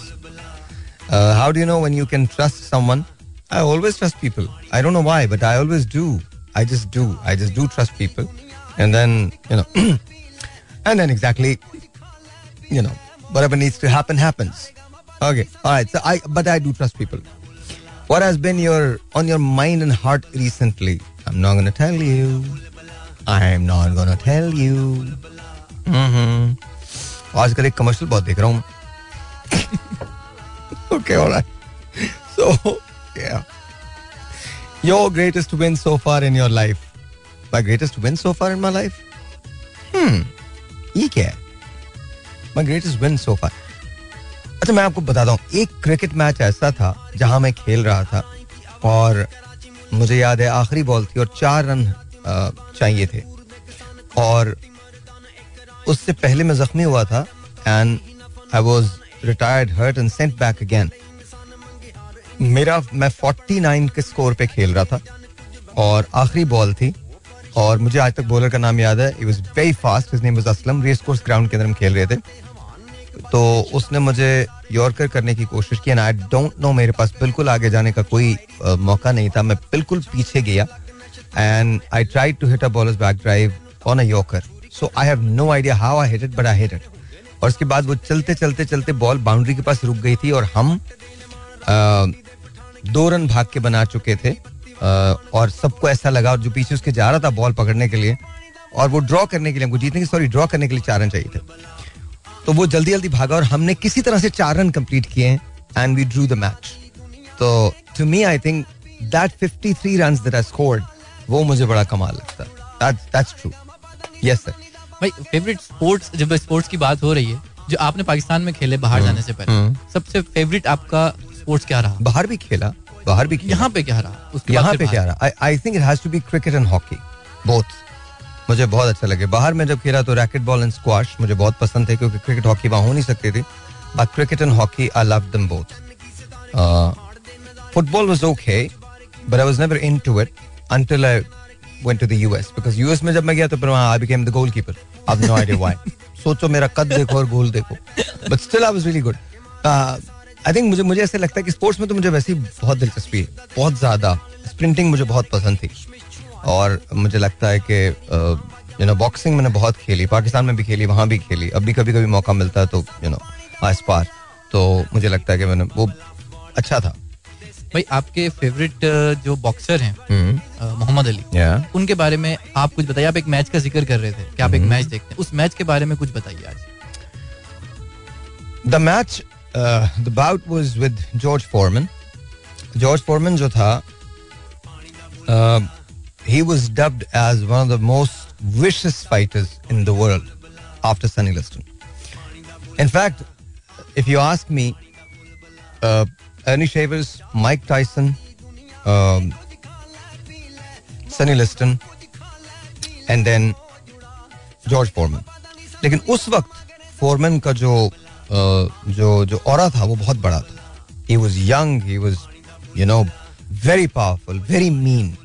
uh, how do you know when you can trust someone I always trust people I don't know why but I always do I just do. I just do trust people. And then, you know, [clears throat] and then exactly, you know, whatever needs to happen, happens. Okay. All right. So I, but I do trust people. What has been your, on your mind and heart recently? I'm not going to tell you. I'm not going to tell you. Mm-hmm. आजकल एक commercial बहुत देख रहा हूँ okay alright so या your greatest win so far in your life? My greatest win so far in my life? Hmm. ये क्या है My greatest win so far. अच्छा मैं आपको बताता हूँ एक क्रिकेट मैच ऐसा था जहाँ मैं खेल रहा था और मुझे याद है आखिरी बॉल थी और चार रन चाहिए थे और उससे पहले मैं जख्मी हुआ था and I was retired hurt and sent back again मेरा मैं 49 के स्कोर पे खेल रहा था और आखिरी बॉल थी और मुझे आज तक बॉलर का नाम याद है। Was very fast his name Aslam race course ground के अंदर हम खेल रहे थे। तो उसने मुझे यॉर्कर करने की कोशिश की एंड आई डोंट नो मेरे पास बिल्कुल आगे जाने का कोई uh, मौका नहीं था। मैं बिल्कुल पीछे गया and I try to hit a bowler's back drive on a yorker so I have no idea how I hit it but I hit it और उसके बाद वो चलते चलते चलते बॉल बाउंड्री के पास रुक गई थी और हम दो रन भाग के बना चुके थे और सबको ऐसा लगा और जो पीछे उसके जा रहा था बॉल पकड़ने के लिए और वो ड्रॉ करने के लिए हमको जीतने की सॉरी ड्रॉ करने के लिए चार रन चाहिए थे। तो वो जल्दी जल्दी भागा और हमने किसी तरह से चार रन कंप्लीट किए and we drew the match तो to me I think that 53 runs that I scored वो मुझे बड़ा कमाल लगता। है दैट्स ट्रू यस सर भाई फेवरेट स्पोर्ट्स जब स्पोर्ट्स की बात हो रही है जो आपने पाकिस्तान में खेले बाहर हम्म, जाने से पहले हम्म। सबसे फेवरेट आपका स्पोर्ट्स क्या रहा? बाहर भी खेला बाहर भी खेला। यहाँ पे क्या रहा? यहाँ पे क्या रहा? I think it has to be cricket and hockey both मुझे बहुत अच्छा लगे। बाहर में जब खेला तो रैकेट बॉल एंड स्क्वाश मुझे बहुत पसंद थे क्योंकि क्रिकेट हॉकी वहाँ हो नहीं सकती थी। But cricket and hockey I love them both football was okay but I was never into it until I went to the US because US में जब मैं गया तो फिर वहाँ I became the goalkeeper. I have no idea why. [laughs] सोचो मेरा कद देखो और गोल देखो। But still I was really good I think मुझे मुझे ऐसे लगता है कि स्पोर्ट्स में तो मुझे वैसे ही बहुत दिलचस्पी है। बहुत ज़्यादा। स्प्रिंटिंग मुझे बहुत पसंद थी। और मुझे लगता है कि यू नो बॉक्सिंग मैंने बहुत खेली। पाकिस्तान में भी खेली वहाँ भी खेली। अब भी कभी कभी मौका मिलता है तो यू नो आस पार। तो मुझे लगता है कि मैंने वो अच्छा था। भाई आपके फेवरेट जो बॉक्सर हैं हम्म। मोहम्मद अली yeah. उनके बारे में आप कुछ बताइए। आप एक मैच का ज़िक्र कर रहे थे कि आप एक मैच हम्म। देखते हैं। उस मैच के बारे में कुछ बताइए आज। The match the bout was with George Foreman George Foreman जो था he was dubbed as one of the most vicious fighters in the world after Sonny Liston. In fact, if you ask me, uh, Ernie Shavers, Mike Tyson, um, Sonny Liston and then George Foreman लेकिन उस वक्त foreman का जो uh, जो जो और था, वो बहुत बड़ा था। He was young he was you know very powerful very mean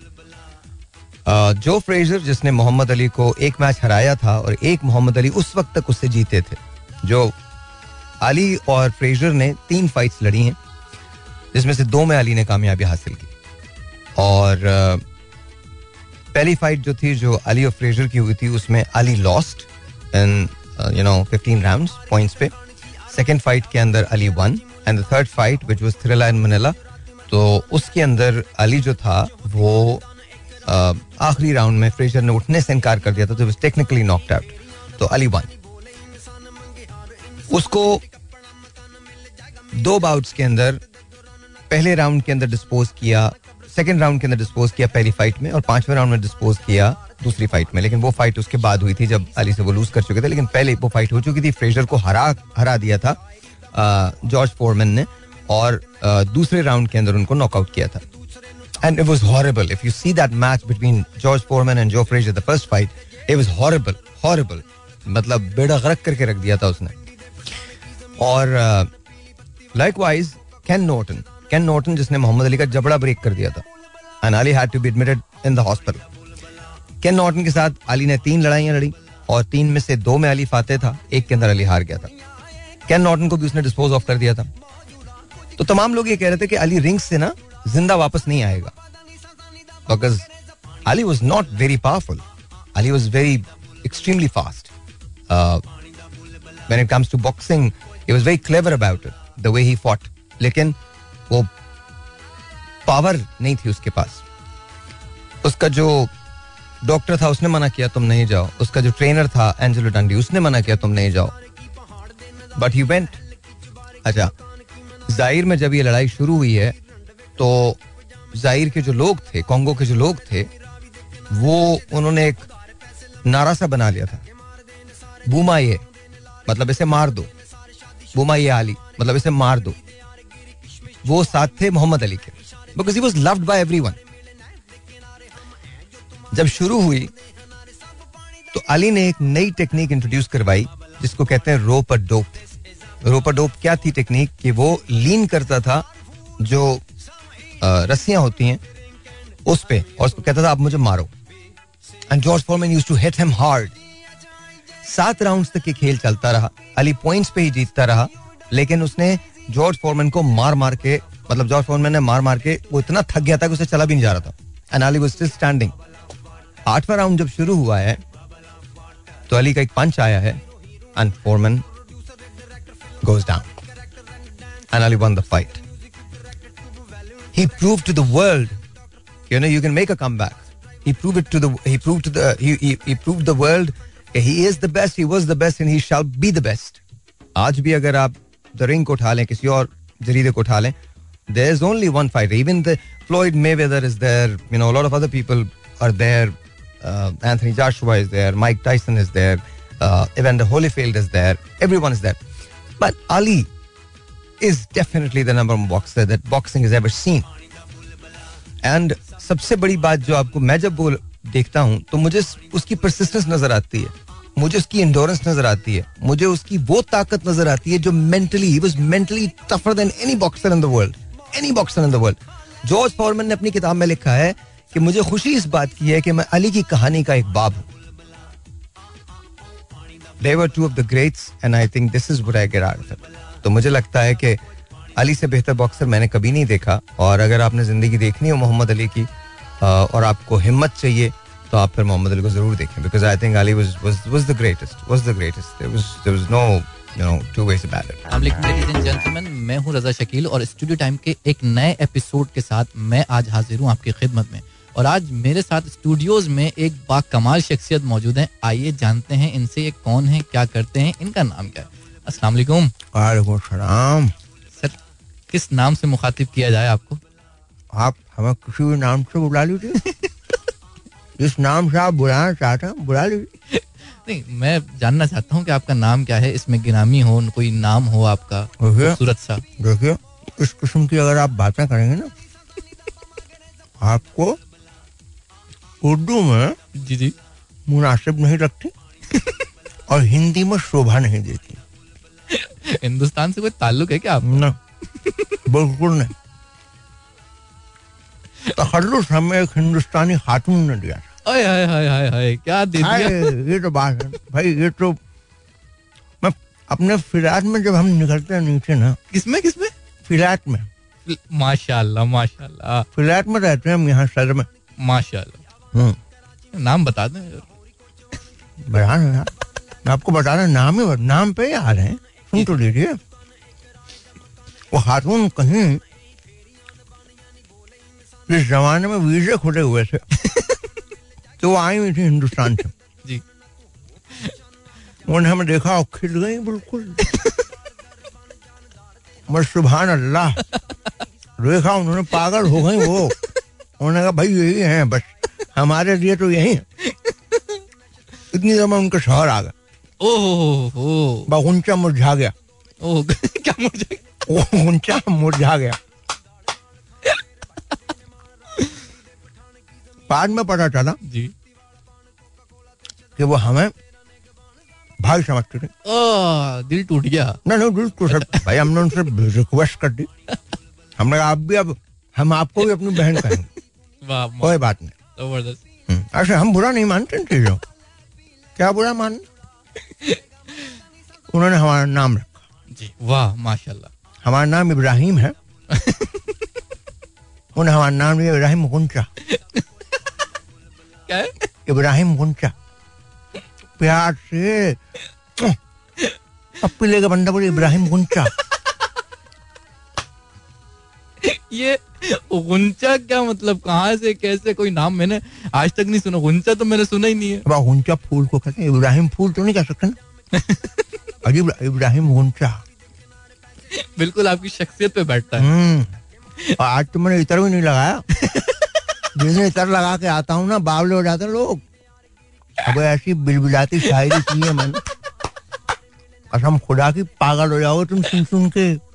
Joe Frazier जिसने मोहम्मद अली को एक मैच हराया था और एक मोहम्मद अली उस वक्त तक उससे जीते थे, जो अली और फ्रेजर ने तीन फाइट्स लड़ी हैं, जिसमें से दो में अली ने कामयाबी हासिल की। और पहली फाइट जो थी, जो अली और फ्रेजर की हुई थी, उसमें Ali lost in you know fifteen round points पे। सेकेंड फाइट के अंदर Ali won and the third fight which was thrilla in Manila तो उसके अंदर अली जो था, वो आखिरी राउंड में फ्रेजर ने उठने से इनकार कर दिया था तो टेक्निकली नॉकड आउट तो अली वन उसको दो बाउट्स के अंदर, पहले राउंड के अंदर डिस्पोज किया सेकेंड राउंड के अंदर डिस्पोज किया पहली फाइट में, और पाँचवें राउंड में डिस्पोज किया दूसरी फाइट में। लेकिन वो फाइट उसके बाद हुई थी जब अली से वो लूज कर चुके थे। लेकिन पहले वो फाइट हो चुकी थी। फ्रेजर को हरा हरा दिया था जॉर्ज फोरमैन ने और दूसरे राउंड के अंदर उनको नॉकआउट किया था। And it was horrible if you see that match between George Foreman and Joe Frazier the first fight it was horrible horrible मतलब बेड़ा गरक करके रख दिया था उसने। और likewise Ken Norton Ken Norton जिसने मोहम्मद अली का जबड़ा ब्रेक कर दिया था। And Ali had to be admitted in the hospital Ken Norton के साथ अली ने तीन लड़ाइयाँ लड़ी और तीन में से दो में अली फाते था एक के अंदर अली हार गया था कैन नॉर्टन को भी उसने डिस्पोज ऑफ़ कर दिया था तो तमाम लोग ये कह रहे थे कि अली रिंग से ना ज़िंदा वापस नहीं आएगा because Ali was not very powerful Ali was very extremely fast when it comes to boxing he was very clever about it, the way he fought. लेकिन वो पावर नहीं थी उसके पास उसका जो डॉक्टर था, उसने मना किया, तुम नहीं जाओ। उसका जो ट्रेनर था, एंजेलो डांडी उसने मना किया, तुम नहीं जाओ। बट ही वेंट अच्छा ज़ाहिर में जब ये लड़ाई शुरू हुई है तो ज़ाहिर के जो लोग थे, कोंगो के जो लोग थे, वो, उन्होंने एक नारा सा बना लिया था। बूमा ये मतलब इसे मार दो। बूमा ये आली मतलब इसे मार दो। वो साथ थे मोहम्मद अली के। Because he was loved by everyone जब शुरू हुई तो अली ने एक नई टेक्निक इंट्रोड्यूस करवाई, जिसको कहते हैं रोपर डोप रोपर डोप क्या थी टेक्निक कि वो लीन करता था, जो रस्सियाँ होती हैं, उस पे, और उसको कहता था, आप मुझे मारो. And George Foreman use to hit him hard सात राउंड्स तक ये खेल चलता रहा। अली पॉइंट्स पे ही जीतता रहा, लेकिन उसने जॉर्ज फॉरमैन को मार मार के मतलब जॉर्ज फॉरमैन ने मार मार के, वो इतना थक गया था कि उसे चला भी नहीं जा रहा था। And Ali was still standing आठवां राउंड जब शुरू हुआ है तो अली का एक पंच आया है and Foreman goes down and Ali won the fight. He proved to the world, you know, you can make a comeback. He proved it to the he proved to the he he, he proved the world he is the best, he was the best and he shall be the best. आज भी अगर आप the ring को उठा लें किसी और जरीदे को उठा लें there is only one fighter even the Floyd Mayweather is there you know lot of other people are there Anthony Joshua is there, Mike Tyson is there, uh, Evander Holyfield is there, everyone is there. But Ali is definitely the number one boxer that boxing has ever seen. And सबसे बड़ी बात जो आपको मैं जब बोल देखता हूँ तो मुझे उसकी परसिस्टेंस नज़र आती है मुझे उसकी इंडोरेंस नज़र आती है मुझे उसकी वो ताकत नज़र आती है जो mentally was mentally tougher than any boxer in the world any boxer in the world George Foreman ने अपनी किताब में लिखा है कि मुझे खुशी इस बात की है कि मैं अली की कहानी का एक बाब हूँ। And I think this is what I get out of it. तो मुझे लगता है कि अली से बेहतर बॉक्सर मैंने कभी नहीं देखा, और अगर आपने ज़िंदगी देखनी हो मोहम्मद अली की और आपको हिम्मत चाहिए तो आप फिर मोहम्मद अली को ज़रूर देखें because I think Ali was the greatest was the greatest no two and मैं हूँ रजा शकील, और स्टूडियो टाइम के एक नए एपिसोड के साथ मैं आज हाजिर हूँ आपकी खिदमत में। और आज मेरे साथ स्टूडियोज में एक बाकमाल शख्सियत मौजूद है। आइए जानते हैं इनसे ये कौन है क्या करते हैं इनका नाम क्या है। अस्सलाम वालेकुम। वालेकुम सलाम। सर किस नाम से मुखातिब किया जाए आपको? आप हमें किसी भी नाम से बुला लीजिए। [laughs] जिस नाम से आप बुलाना चाहते हैं बुला लीजिए। नहीं मैं जानना चाहता हूँ कि आपका नाम क्या है इसमें गिरामी हो कोई नाम हो आपका खूबसूरत सा। देखिए इस किस्म की अगर आप बातें करेंगे ना [laughs] आपको उर्दू में जी जी। मुनासिब नहीं रखती और हिंदी में शोभा नहीं देती। हिंदुस्तान से कोई ताल्लुक है क्या आप ना बिल्कुल नहीं। तखल्लुस हमें एक हिंदुस्तानी खातून ने दिया हाय हाय हाय हाय हाय क्या दे दिया? ये तो बात है। भाई ये तो मैं अपने फिरात में जब हम निकलते हैं नीचे ना किसमें किसमें फिलात में? माशाल्लाह माशाल्लाह। फिलात में रहते हैं हम यहाँ सर में। माशाल्लाह। नाम बता दें। बयान है यार मैं आपको बता रहा नाम ही नाम पे ही आ रहे हैं। सुन तो लीजिए। वो खातून कहीं इस जमाने में वीजे खुले हुए थे। [laughs] तो वो आई हुई थी हिंदुस्तान से। जी। उन्हें हमें देखा और खिल गई बिल्कुल। [laughs] मैं सुबह अल्लाह। देखा उन्होंने पागल हो गई वो। उन्होंने कहा भाई यही है बस [laughs] हमारे लिए तो यही है। इतनी देर में उनका शहर आ गया। ओह। बागुंचा मुरझा गया। ओह [laughs] क्या मुरझा गया? ऊँचा मुरझा गया। बाद में पता चला जी। कि वो हमें भाई समझते थे। दिल टूट गया। ना नहीं दिल टूट भाई हमने उनसे [laughs] रिक्वेस्ट कर दी। हमने आप भी अब हम आपको भी अपनी बहन कहेंगे। कोई बात नहीं। हम्म, हम बुरा नहीं मानते इन चीज़ों क्या बुरा मान? [laughs] उन्होंने हमारा नाम रखा। जी वाह माशाल्लाह। हमारा नाम इब्राहिम है। [laughs] उन्हें हमारा नाम लिया इब्राहिम गुंचा क्या इब्राहिम गुंचा प्यार से पप्पी लेगा बंदा बोले इब्राहिम गुंचा [laughs] ये गुंचा क्या मतलब? कहाँ से कैसे? कोई नाम मैंने आज तक नहीं सुना। गुंचा तो मैंने सुना ही नहीं है। गुंचा फूल को कहते हैं इब्राहिम फूल तो नहीं कह सकते ना? [laughs] अजीब इब्राहिम गुंचा बिल्कुल आपकी शख्सियत पे बैठता है। और आज तो मैंने इतर भी नहीं लगाया। [laughs] जिस दिन इतर लगा के आता हूँ ना बावले हो जाते लोग। अब ऐसी बिलबिलाती शायरी की है मैंने। कसम खुदा की पागल हो जाओगे तुम सुन सुन के।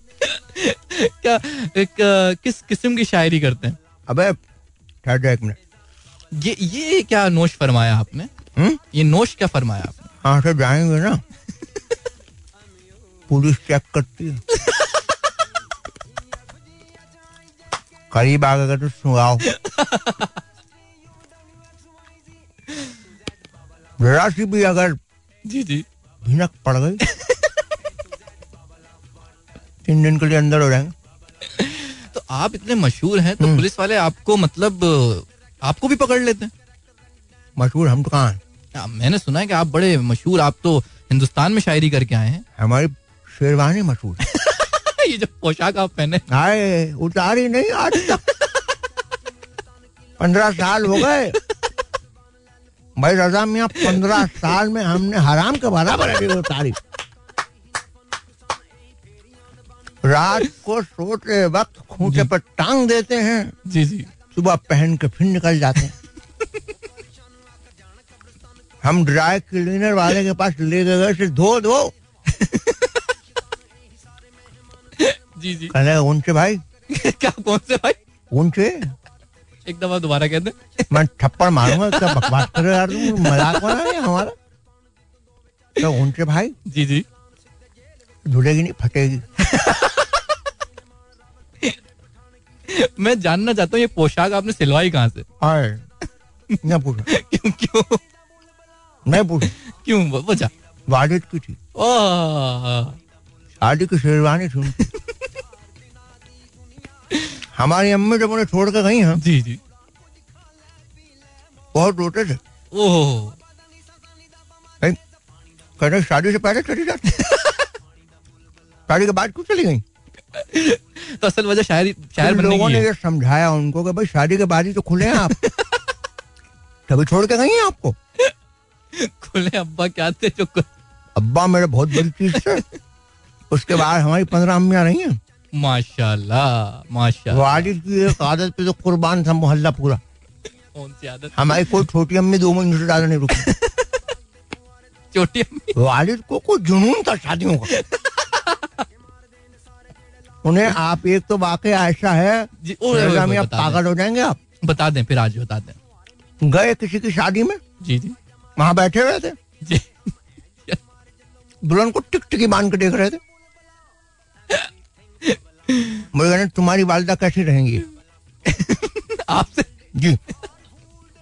[laughs] क्या एक किस किस्म की शायरी करते हैं? अबे ठहर एक मिनट। ये ये क्या नोश फरमाया आपने? हुँ? ये नोश क्या फरमाया आपने? हाँ से जाएँगे ना। पुलिस चेक करती है। करीब आ गए तो सुनाओ। जरा सी भी अगर जी जी। भिनक पड़ गई। दिन के लिए अंदर हो जाएँगे तो आप इतने मशहूर हैं तो पुलिस वाले आपको मतलब आपको भी पकड़ लेते हैं? मशहूर हम तो कहाँ मैंने सुना है कि आप बड़े मशहूर आप तो हिंदुस्तान में शायरी करके आए हैं। हमारी शेरवानी मशहूर। [laughs] ये जो पोशाक आप पहने आए उतारी नहीं आज तक। पंद्रह साल हो गए। भाई रजा मियाँ पंद्रह साल में हमने हराम के बराबर है उतारी। रात को सोते वक्त खूंटे पर टांग देते हैं। जी जी। सुबह पहन के फिर निकल जाते हैं। हम ड्राई क्लीनर वाले के पास ले गए से धो धो। जी जी। कहने उनसे भाई? [laughs] क्या कौन से भाई? उनसे? एक दफ़ा दोबारा कहते मैं थप्पड़ मारूँगा क्या बकवास कर रहे हो यार तुम मज़ाक बना रहे हमारा। तो उनसे भाई जी जी। धुलेगी नहीं फटेगी। [laughs] मैं जानना चाहता हूँ ये पोशाक आपने सिलवाई कहाँ से? हाय न पूछो। क्यों क्यों? मैं पूछू। क्यों? वजह वालिद की थी। शादी की शेरवानी सुन हमारी अम्मी जब उन्हें छोड़ कर गई हैं। जी जी। बहुत रोते थे। ओह। कहते शादी से पहले चली जाती। [laughs] शादी के बाद क्यों चली गई? [laughs] तो असल वजह शायरी शायर बनने लोगों ने ये समझाया उनको कि भाई शादी के बाद ही तो खुले हैं आप। [laughs] तभी छोड़ के गई हैं आपको? खुले अब्बा क्या थे जो अब्बा मेरे बहुत बड़ी चीज़ थे। उसके बाद हमारी पंद्रह अम्मियाँ रही हैं। माशाल्लाह माशाल्लाह। वालिद की एक आदत पे तो कुर्बान था मोहल्ला पूरा। कौन सी आदत? हमारी कोई छोटी अम्मी दो महीने से ज़्यादा नहीं रुकी। [laughs] छोटी अम्मी? वालिद को कोई जुनून था शादियों का। उन्हें आप एक तो वाकई ऐसा है। पागल हो जाएँगे आप। बता दें फिर आज बता दें। गए किसी की शादी में? जी जी। वहाँ बैठे हुए थे? जी। दुल्हन को टिक टिकी बाँध के देख रहे थे। मुझे तुम्हारी वालदा कैसी रहेंगी? आपसे? जी।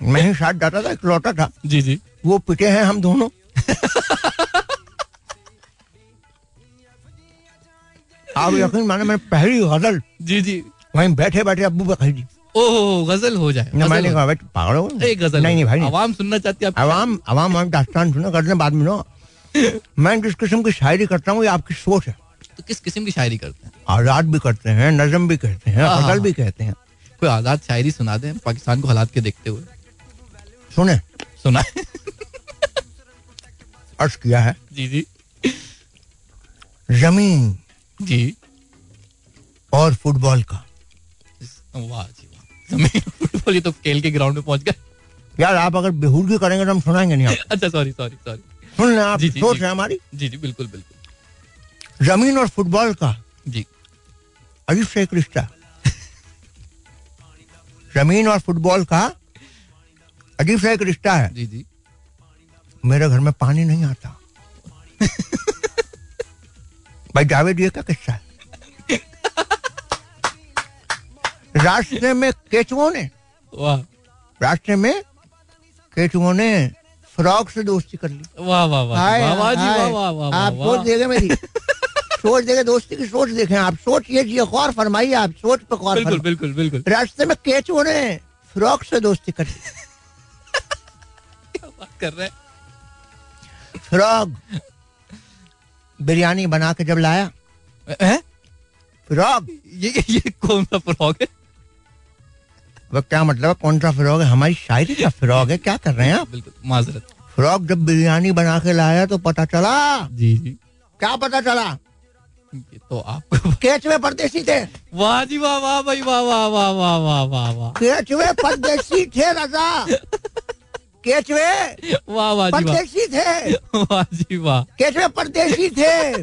मैं ही साथ जाता था एक लौटा था। जी जी। वो पिटे हैं हम दोनों। [laughs] आप [laughs] यकीन माने मैंने पहली गज़ल। जी जी। वहीं बैठे बैठे अब्बू पे कही दी ओह गज़ल हो जाए गज़ल मैंने कहा भाई पागल हो एक गज़ल नहीं नहीं भाई आवाम सुनना चाहती है आवाम आवाम हम दास्तान सुनो हैं बाद में नो [laughs] मैं जिस किस्म की शायरी करता हूँ ये आपकी सोच है। तो किस किस्म की शायरी करते हैं? आज़ाद भी करते हैं नजम भी कहते हैं गज़ल। भी कहते हैं। कोई आज़ाद शायरी सुना दें पाकिस्तान को हालात के देखते हुए। सुने। सुना। अर्ज़ किया है। जी जी। ज़मीन। जी। और फुटबॉल का। वाह जी वाह। फुटबॉल ये तो खेल के ग्राउंड में पहुँच गए। यार आप अगर बेहूदगी करेंगे तो हम सुनाएँगे नहीं आप। अच्छा सॉरी सॉरी सॉरी सुन लें आप सोच जी। है हमारी। जी जी बिल्कुल बिल्कुल। ज़मीन और फुटबॉल का। जी। अजीब से एक रिश्ता ज़मीन और फुटबॉल का। अजीब सा एक रिश्ता है। जी जी। मेरे घर में पानी नहीं आता। [laughs] भाई जावेद ये क्या किस्सा? है रास्ते में केचुओं ने रास्ते में केचुओं ने फ्रॉक से दोस्ती कर ली। वाह वाह वाह वाह वाह वाह वाह वाह आप सोच देखे मेरी। सोच देखे दोस्ती की सोच देखें। आप सोचिए जी गौर फरमाइए आप सोच पे गौर बिल्कुल बिल्कुल बिल्कुल। रास्ते में केचुओं ने फ्रॉक से दोस्ती कर ली। [laughs] क्या बात कर रहे फ्रॉक। बिरयानी बना के जब लाया। हैं? फ्रॉक ये ये कौन सा फ्रॉक है? वह क्या मतलब है? कौन सा फ्रॉक है? हमारी शायरी का फ्रॉक है। क्या कर रहे हैं आप? बिल्कुल माजरत। फ्रॉक जब बिरयानी बना के लाया तो पता चला। जी जी। क्या पता चला? तो आपको केचवे परदेसी थे। वाह जी वाह वाह भाई वाह वाह वाह वाह वाह वाह। वाह केचवे परदेसी थे रजा। [laughs] केचवे वाह वाह परदेसी थे। वाह जी वाह। केचवे परदेसी थे।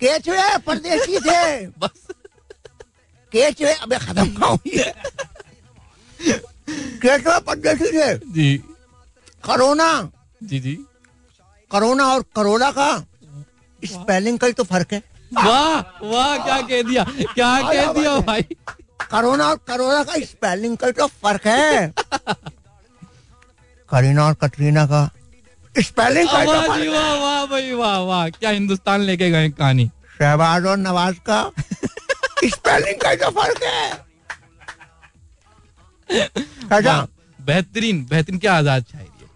केचवे परदेसी थे। बस। केचवे अबे खत्म हुई केचवे परदेसी थे। जी। कोरोना। जी जी। कोरोना और करोला का स्पेलिंग का ही तो फ़र्क है। वाह वाह क्या कह दिया क्या कह दिया भाई। करोना और करोना का स्पेलिंग का तो फ़र्क है। करीना और कटरीना का स्पेलिंग का वाह फ़र्क जी वाह वाह भाई वाह वाह क्या हिंदुस्तान लेके गए कहानी। शहबाज और नवाज़ का स्पेलिंग का तो फ़र्क है बेहतरीन बेहतरीन क्या आज़ाद शायरी है।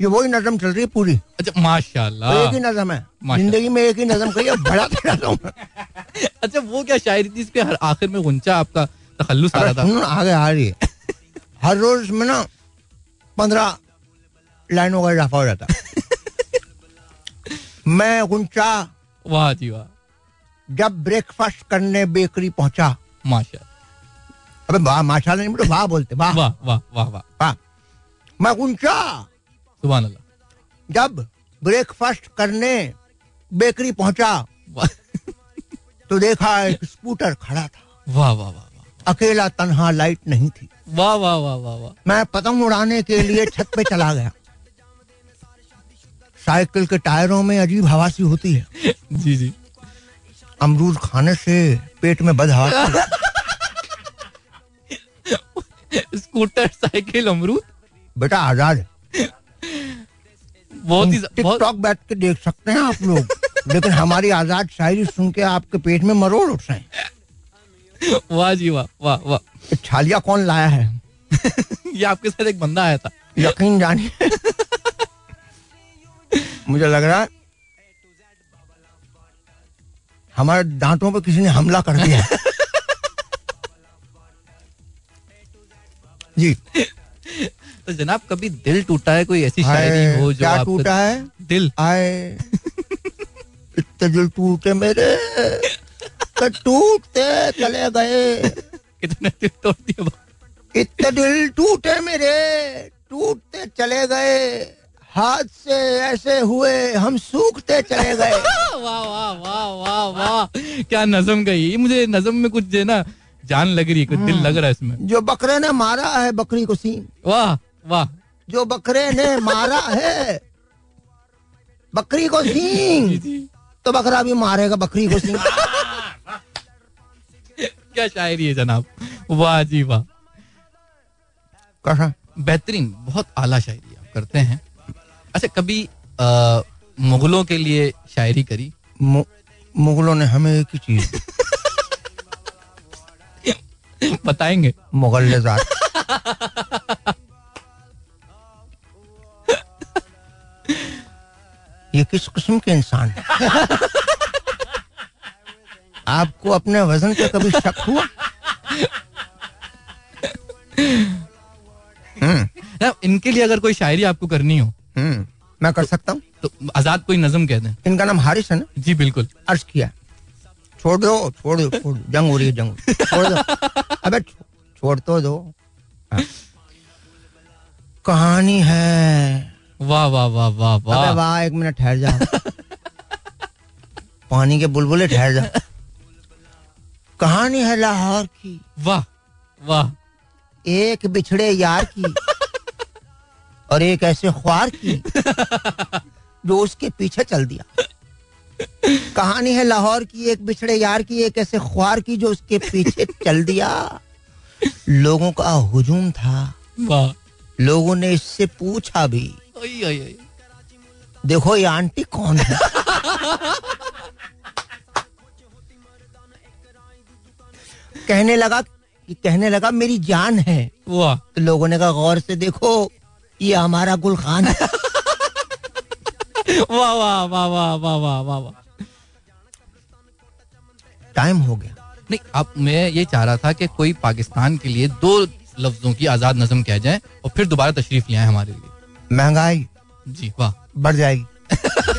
ये वही नजम चल रही है पूरी। अच्छा तो माशाल्लाह। एक ही नजम है। ज़िंदगी में एक ही नजम कही बड़ा नजम। [laughs] अच्छा वो क्या शायरी थी इसके हर आखिर में गुंचा आपका तखल्लुस आ रहा था? ना, आगे आ रही है। [laughs] हर रोज में ना पंद्रह लाइनों का इजाफा हो जाता। [laughs] मैं गुंचा। वाह जी वाह। जब ब्रेकफास्ट करने बेकरी पहुँचा। माशा। अबे वाह माशाल्लाह नहीं बोलो वाह बोलते वाह। वाह वाह वाह वाह। वाह। मैं गुंचा। सुबह अल्लाह जब ब्रेकफास्ट करने बेकरी पहुँचा तो देखा एक स्कूटर खड़ा था। वाह वाह वाह वाह। अकेला तनहा लाइट नहीं थी। वाह वाह वाह वाह वाह। मैं पतंग उड़ाने के लिए छत पे चला गया। साइकिल के टायरों में अजीब हवा सी होती है। जी जी। अमरूद खाने से पेट में बद हवा स्कूटर साइकिल अमरूद? बेटा आज़ाद बहुत ही टिकटॉक बैठ के देख सकते हैं आप लोग। लेकिन हमारी आज़ाद शायरी सुन के आपके पेट में मरोड़ उठ रहे हैं। [laughs] वाह जी वाह वाह वाह। छालिया कौन लाया है? [laughs] ये आपके साथ एक बंदा आया था। यकीन जानिए [laughs] मुझे लग रहा है हमारे दांतों पर किसी ने हमला कर दिया जी। तो जनाब कभी दिल टूटा है? कोई ऐसी शायरी हो जो क्या टूटा है? दिल? आए इतने दिल टूटे मेरे। टूटते चले गए। कितने दिल तोड़ दिए इतने दिल टूटे मेरे टूटते चले गए। हाथ से ऐसे हुए हम सूखते चले गए। [laughs] वाह वाह वाह वाह वाह। क्या नजम गई। मुझे नजम में कुछ है ना जान लग रही है कुछ दिल लग रहा है इसमें। जो बकरे ने मारा है बकरी को सींग। वाह वाह। जो बकरे ने मारा है बकरी को [laughs] सींग जी। तो बकरा भी मारेगा बकरी को सींग। [laughs] क्या शायरी है जनाब? वाह जी वाह। कैसा बेहतरीन बहुत आला शायरी आप करते हैं। अच्छा कभी अ, मुगलों के लिए शायरी करी? मु- मुगलों ने हमें एक ही चीज़ बताएँगे। मुगल ये किस किस्म के इंसान है? आपको अपने वज़न पे कभी शक हुआ? हम्म। इनके लिए अगर कोई शायरी आपको करनी हो हम्म। मैं कर सकता हूँ? तो आज़ाद कोई नजम कह दें। इनका नाम हारिश है ना? जी बिल्कुल। अर्ज़ किया। छोड़ दो छोड़ दो छोड़ जंग हो रही है जंग। छोड़ दो। अबे छोड़ तो दो। हाँ। कहानी है। वाह वाह वाह वाह वाह। वाह एक मिनट ठहर जा। [laughs] पानी के बुलबुले ठहर जा। कहानी है लाहौर की। वाह वाह। एक बिछड़े यार की [laughs] और एक ऐसे ख्वार की जो उसके पीछे चल दिया। कहानी है लाहौर की एक बिछड़े यार की एक ऐसे ख्वार की जो उसके पीछे चल दिया। लोगों का हुजूम था। वाह। लोगों ने इससे पूछा भी। देखो ये आंटी कौन है? [laughs] कहने लगा कि कहने लगा मेरी जान है। वाह। तो लोगों ने कहा गौर से देखो ये हमारा गुल खान है। [laughs] वाह वाह वाह वाह वाह वाह वाह वाह। टाइम हो गया। नहीं अब मैं ये चाह रहा था कि कोई पाकिस्तान के लिए दो लफ्जों की आज़ाद नजम कह जाए और फिर दोबारा तशरीफ़ ले आए हमारे लिए। महँगाई जी वाह। बढ़ जाएगी। [laughs]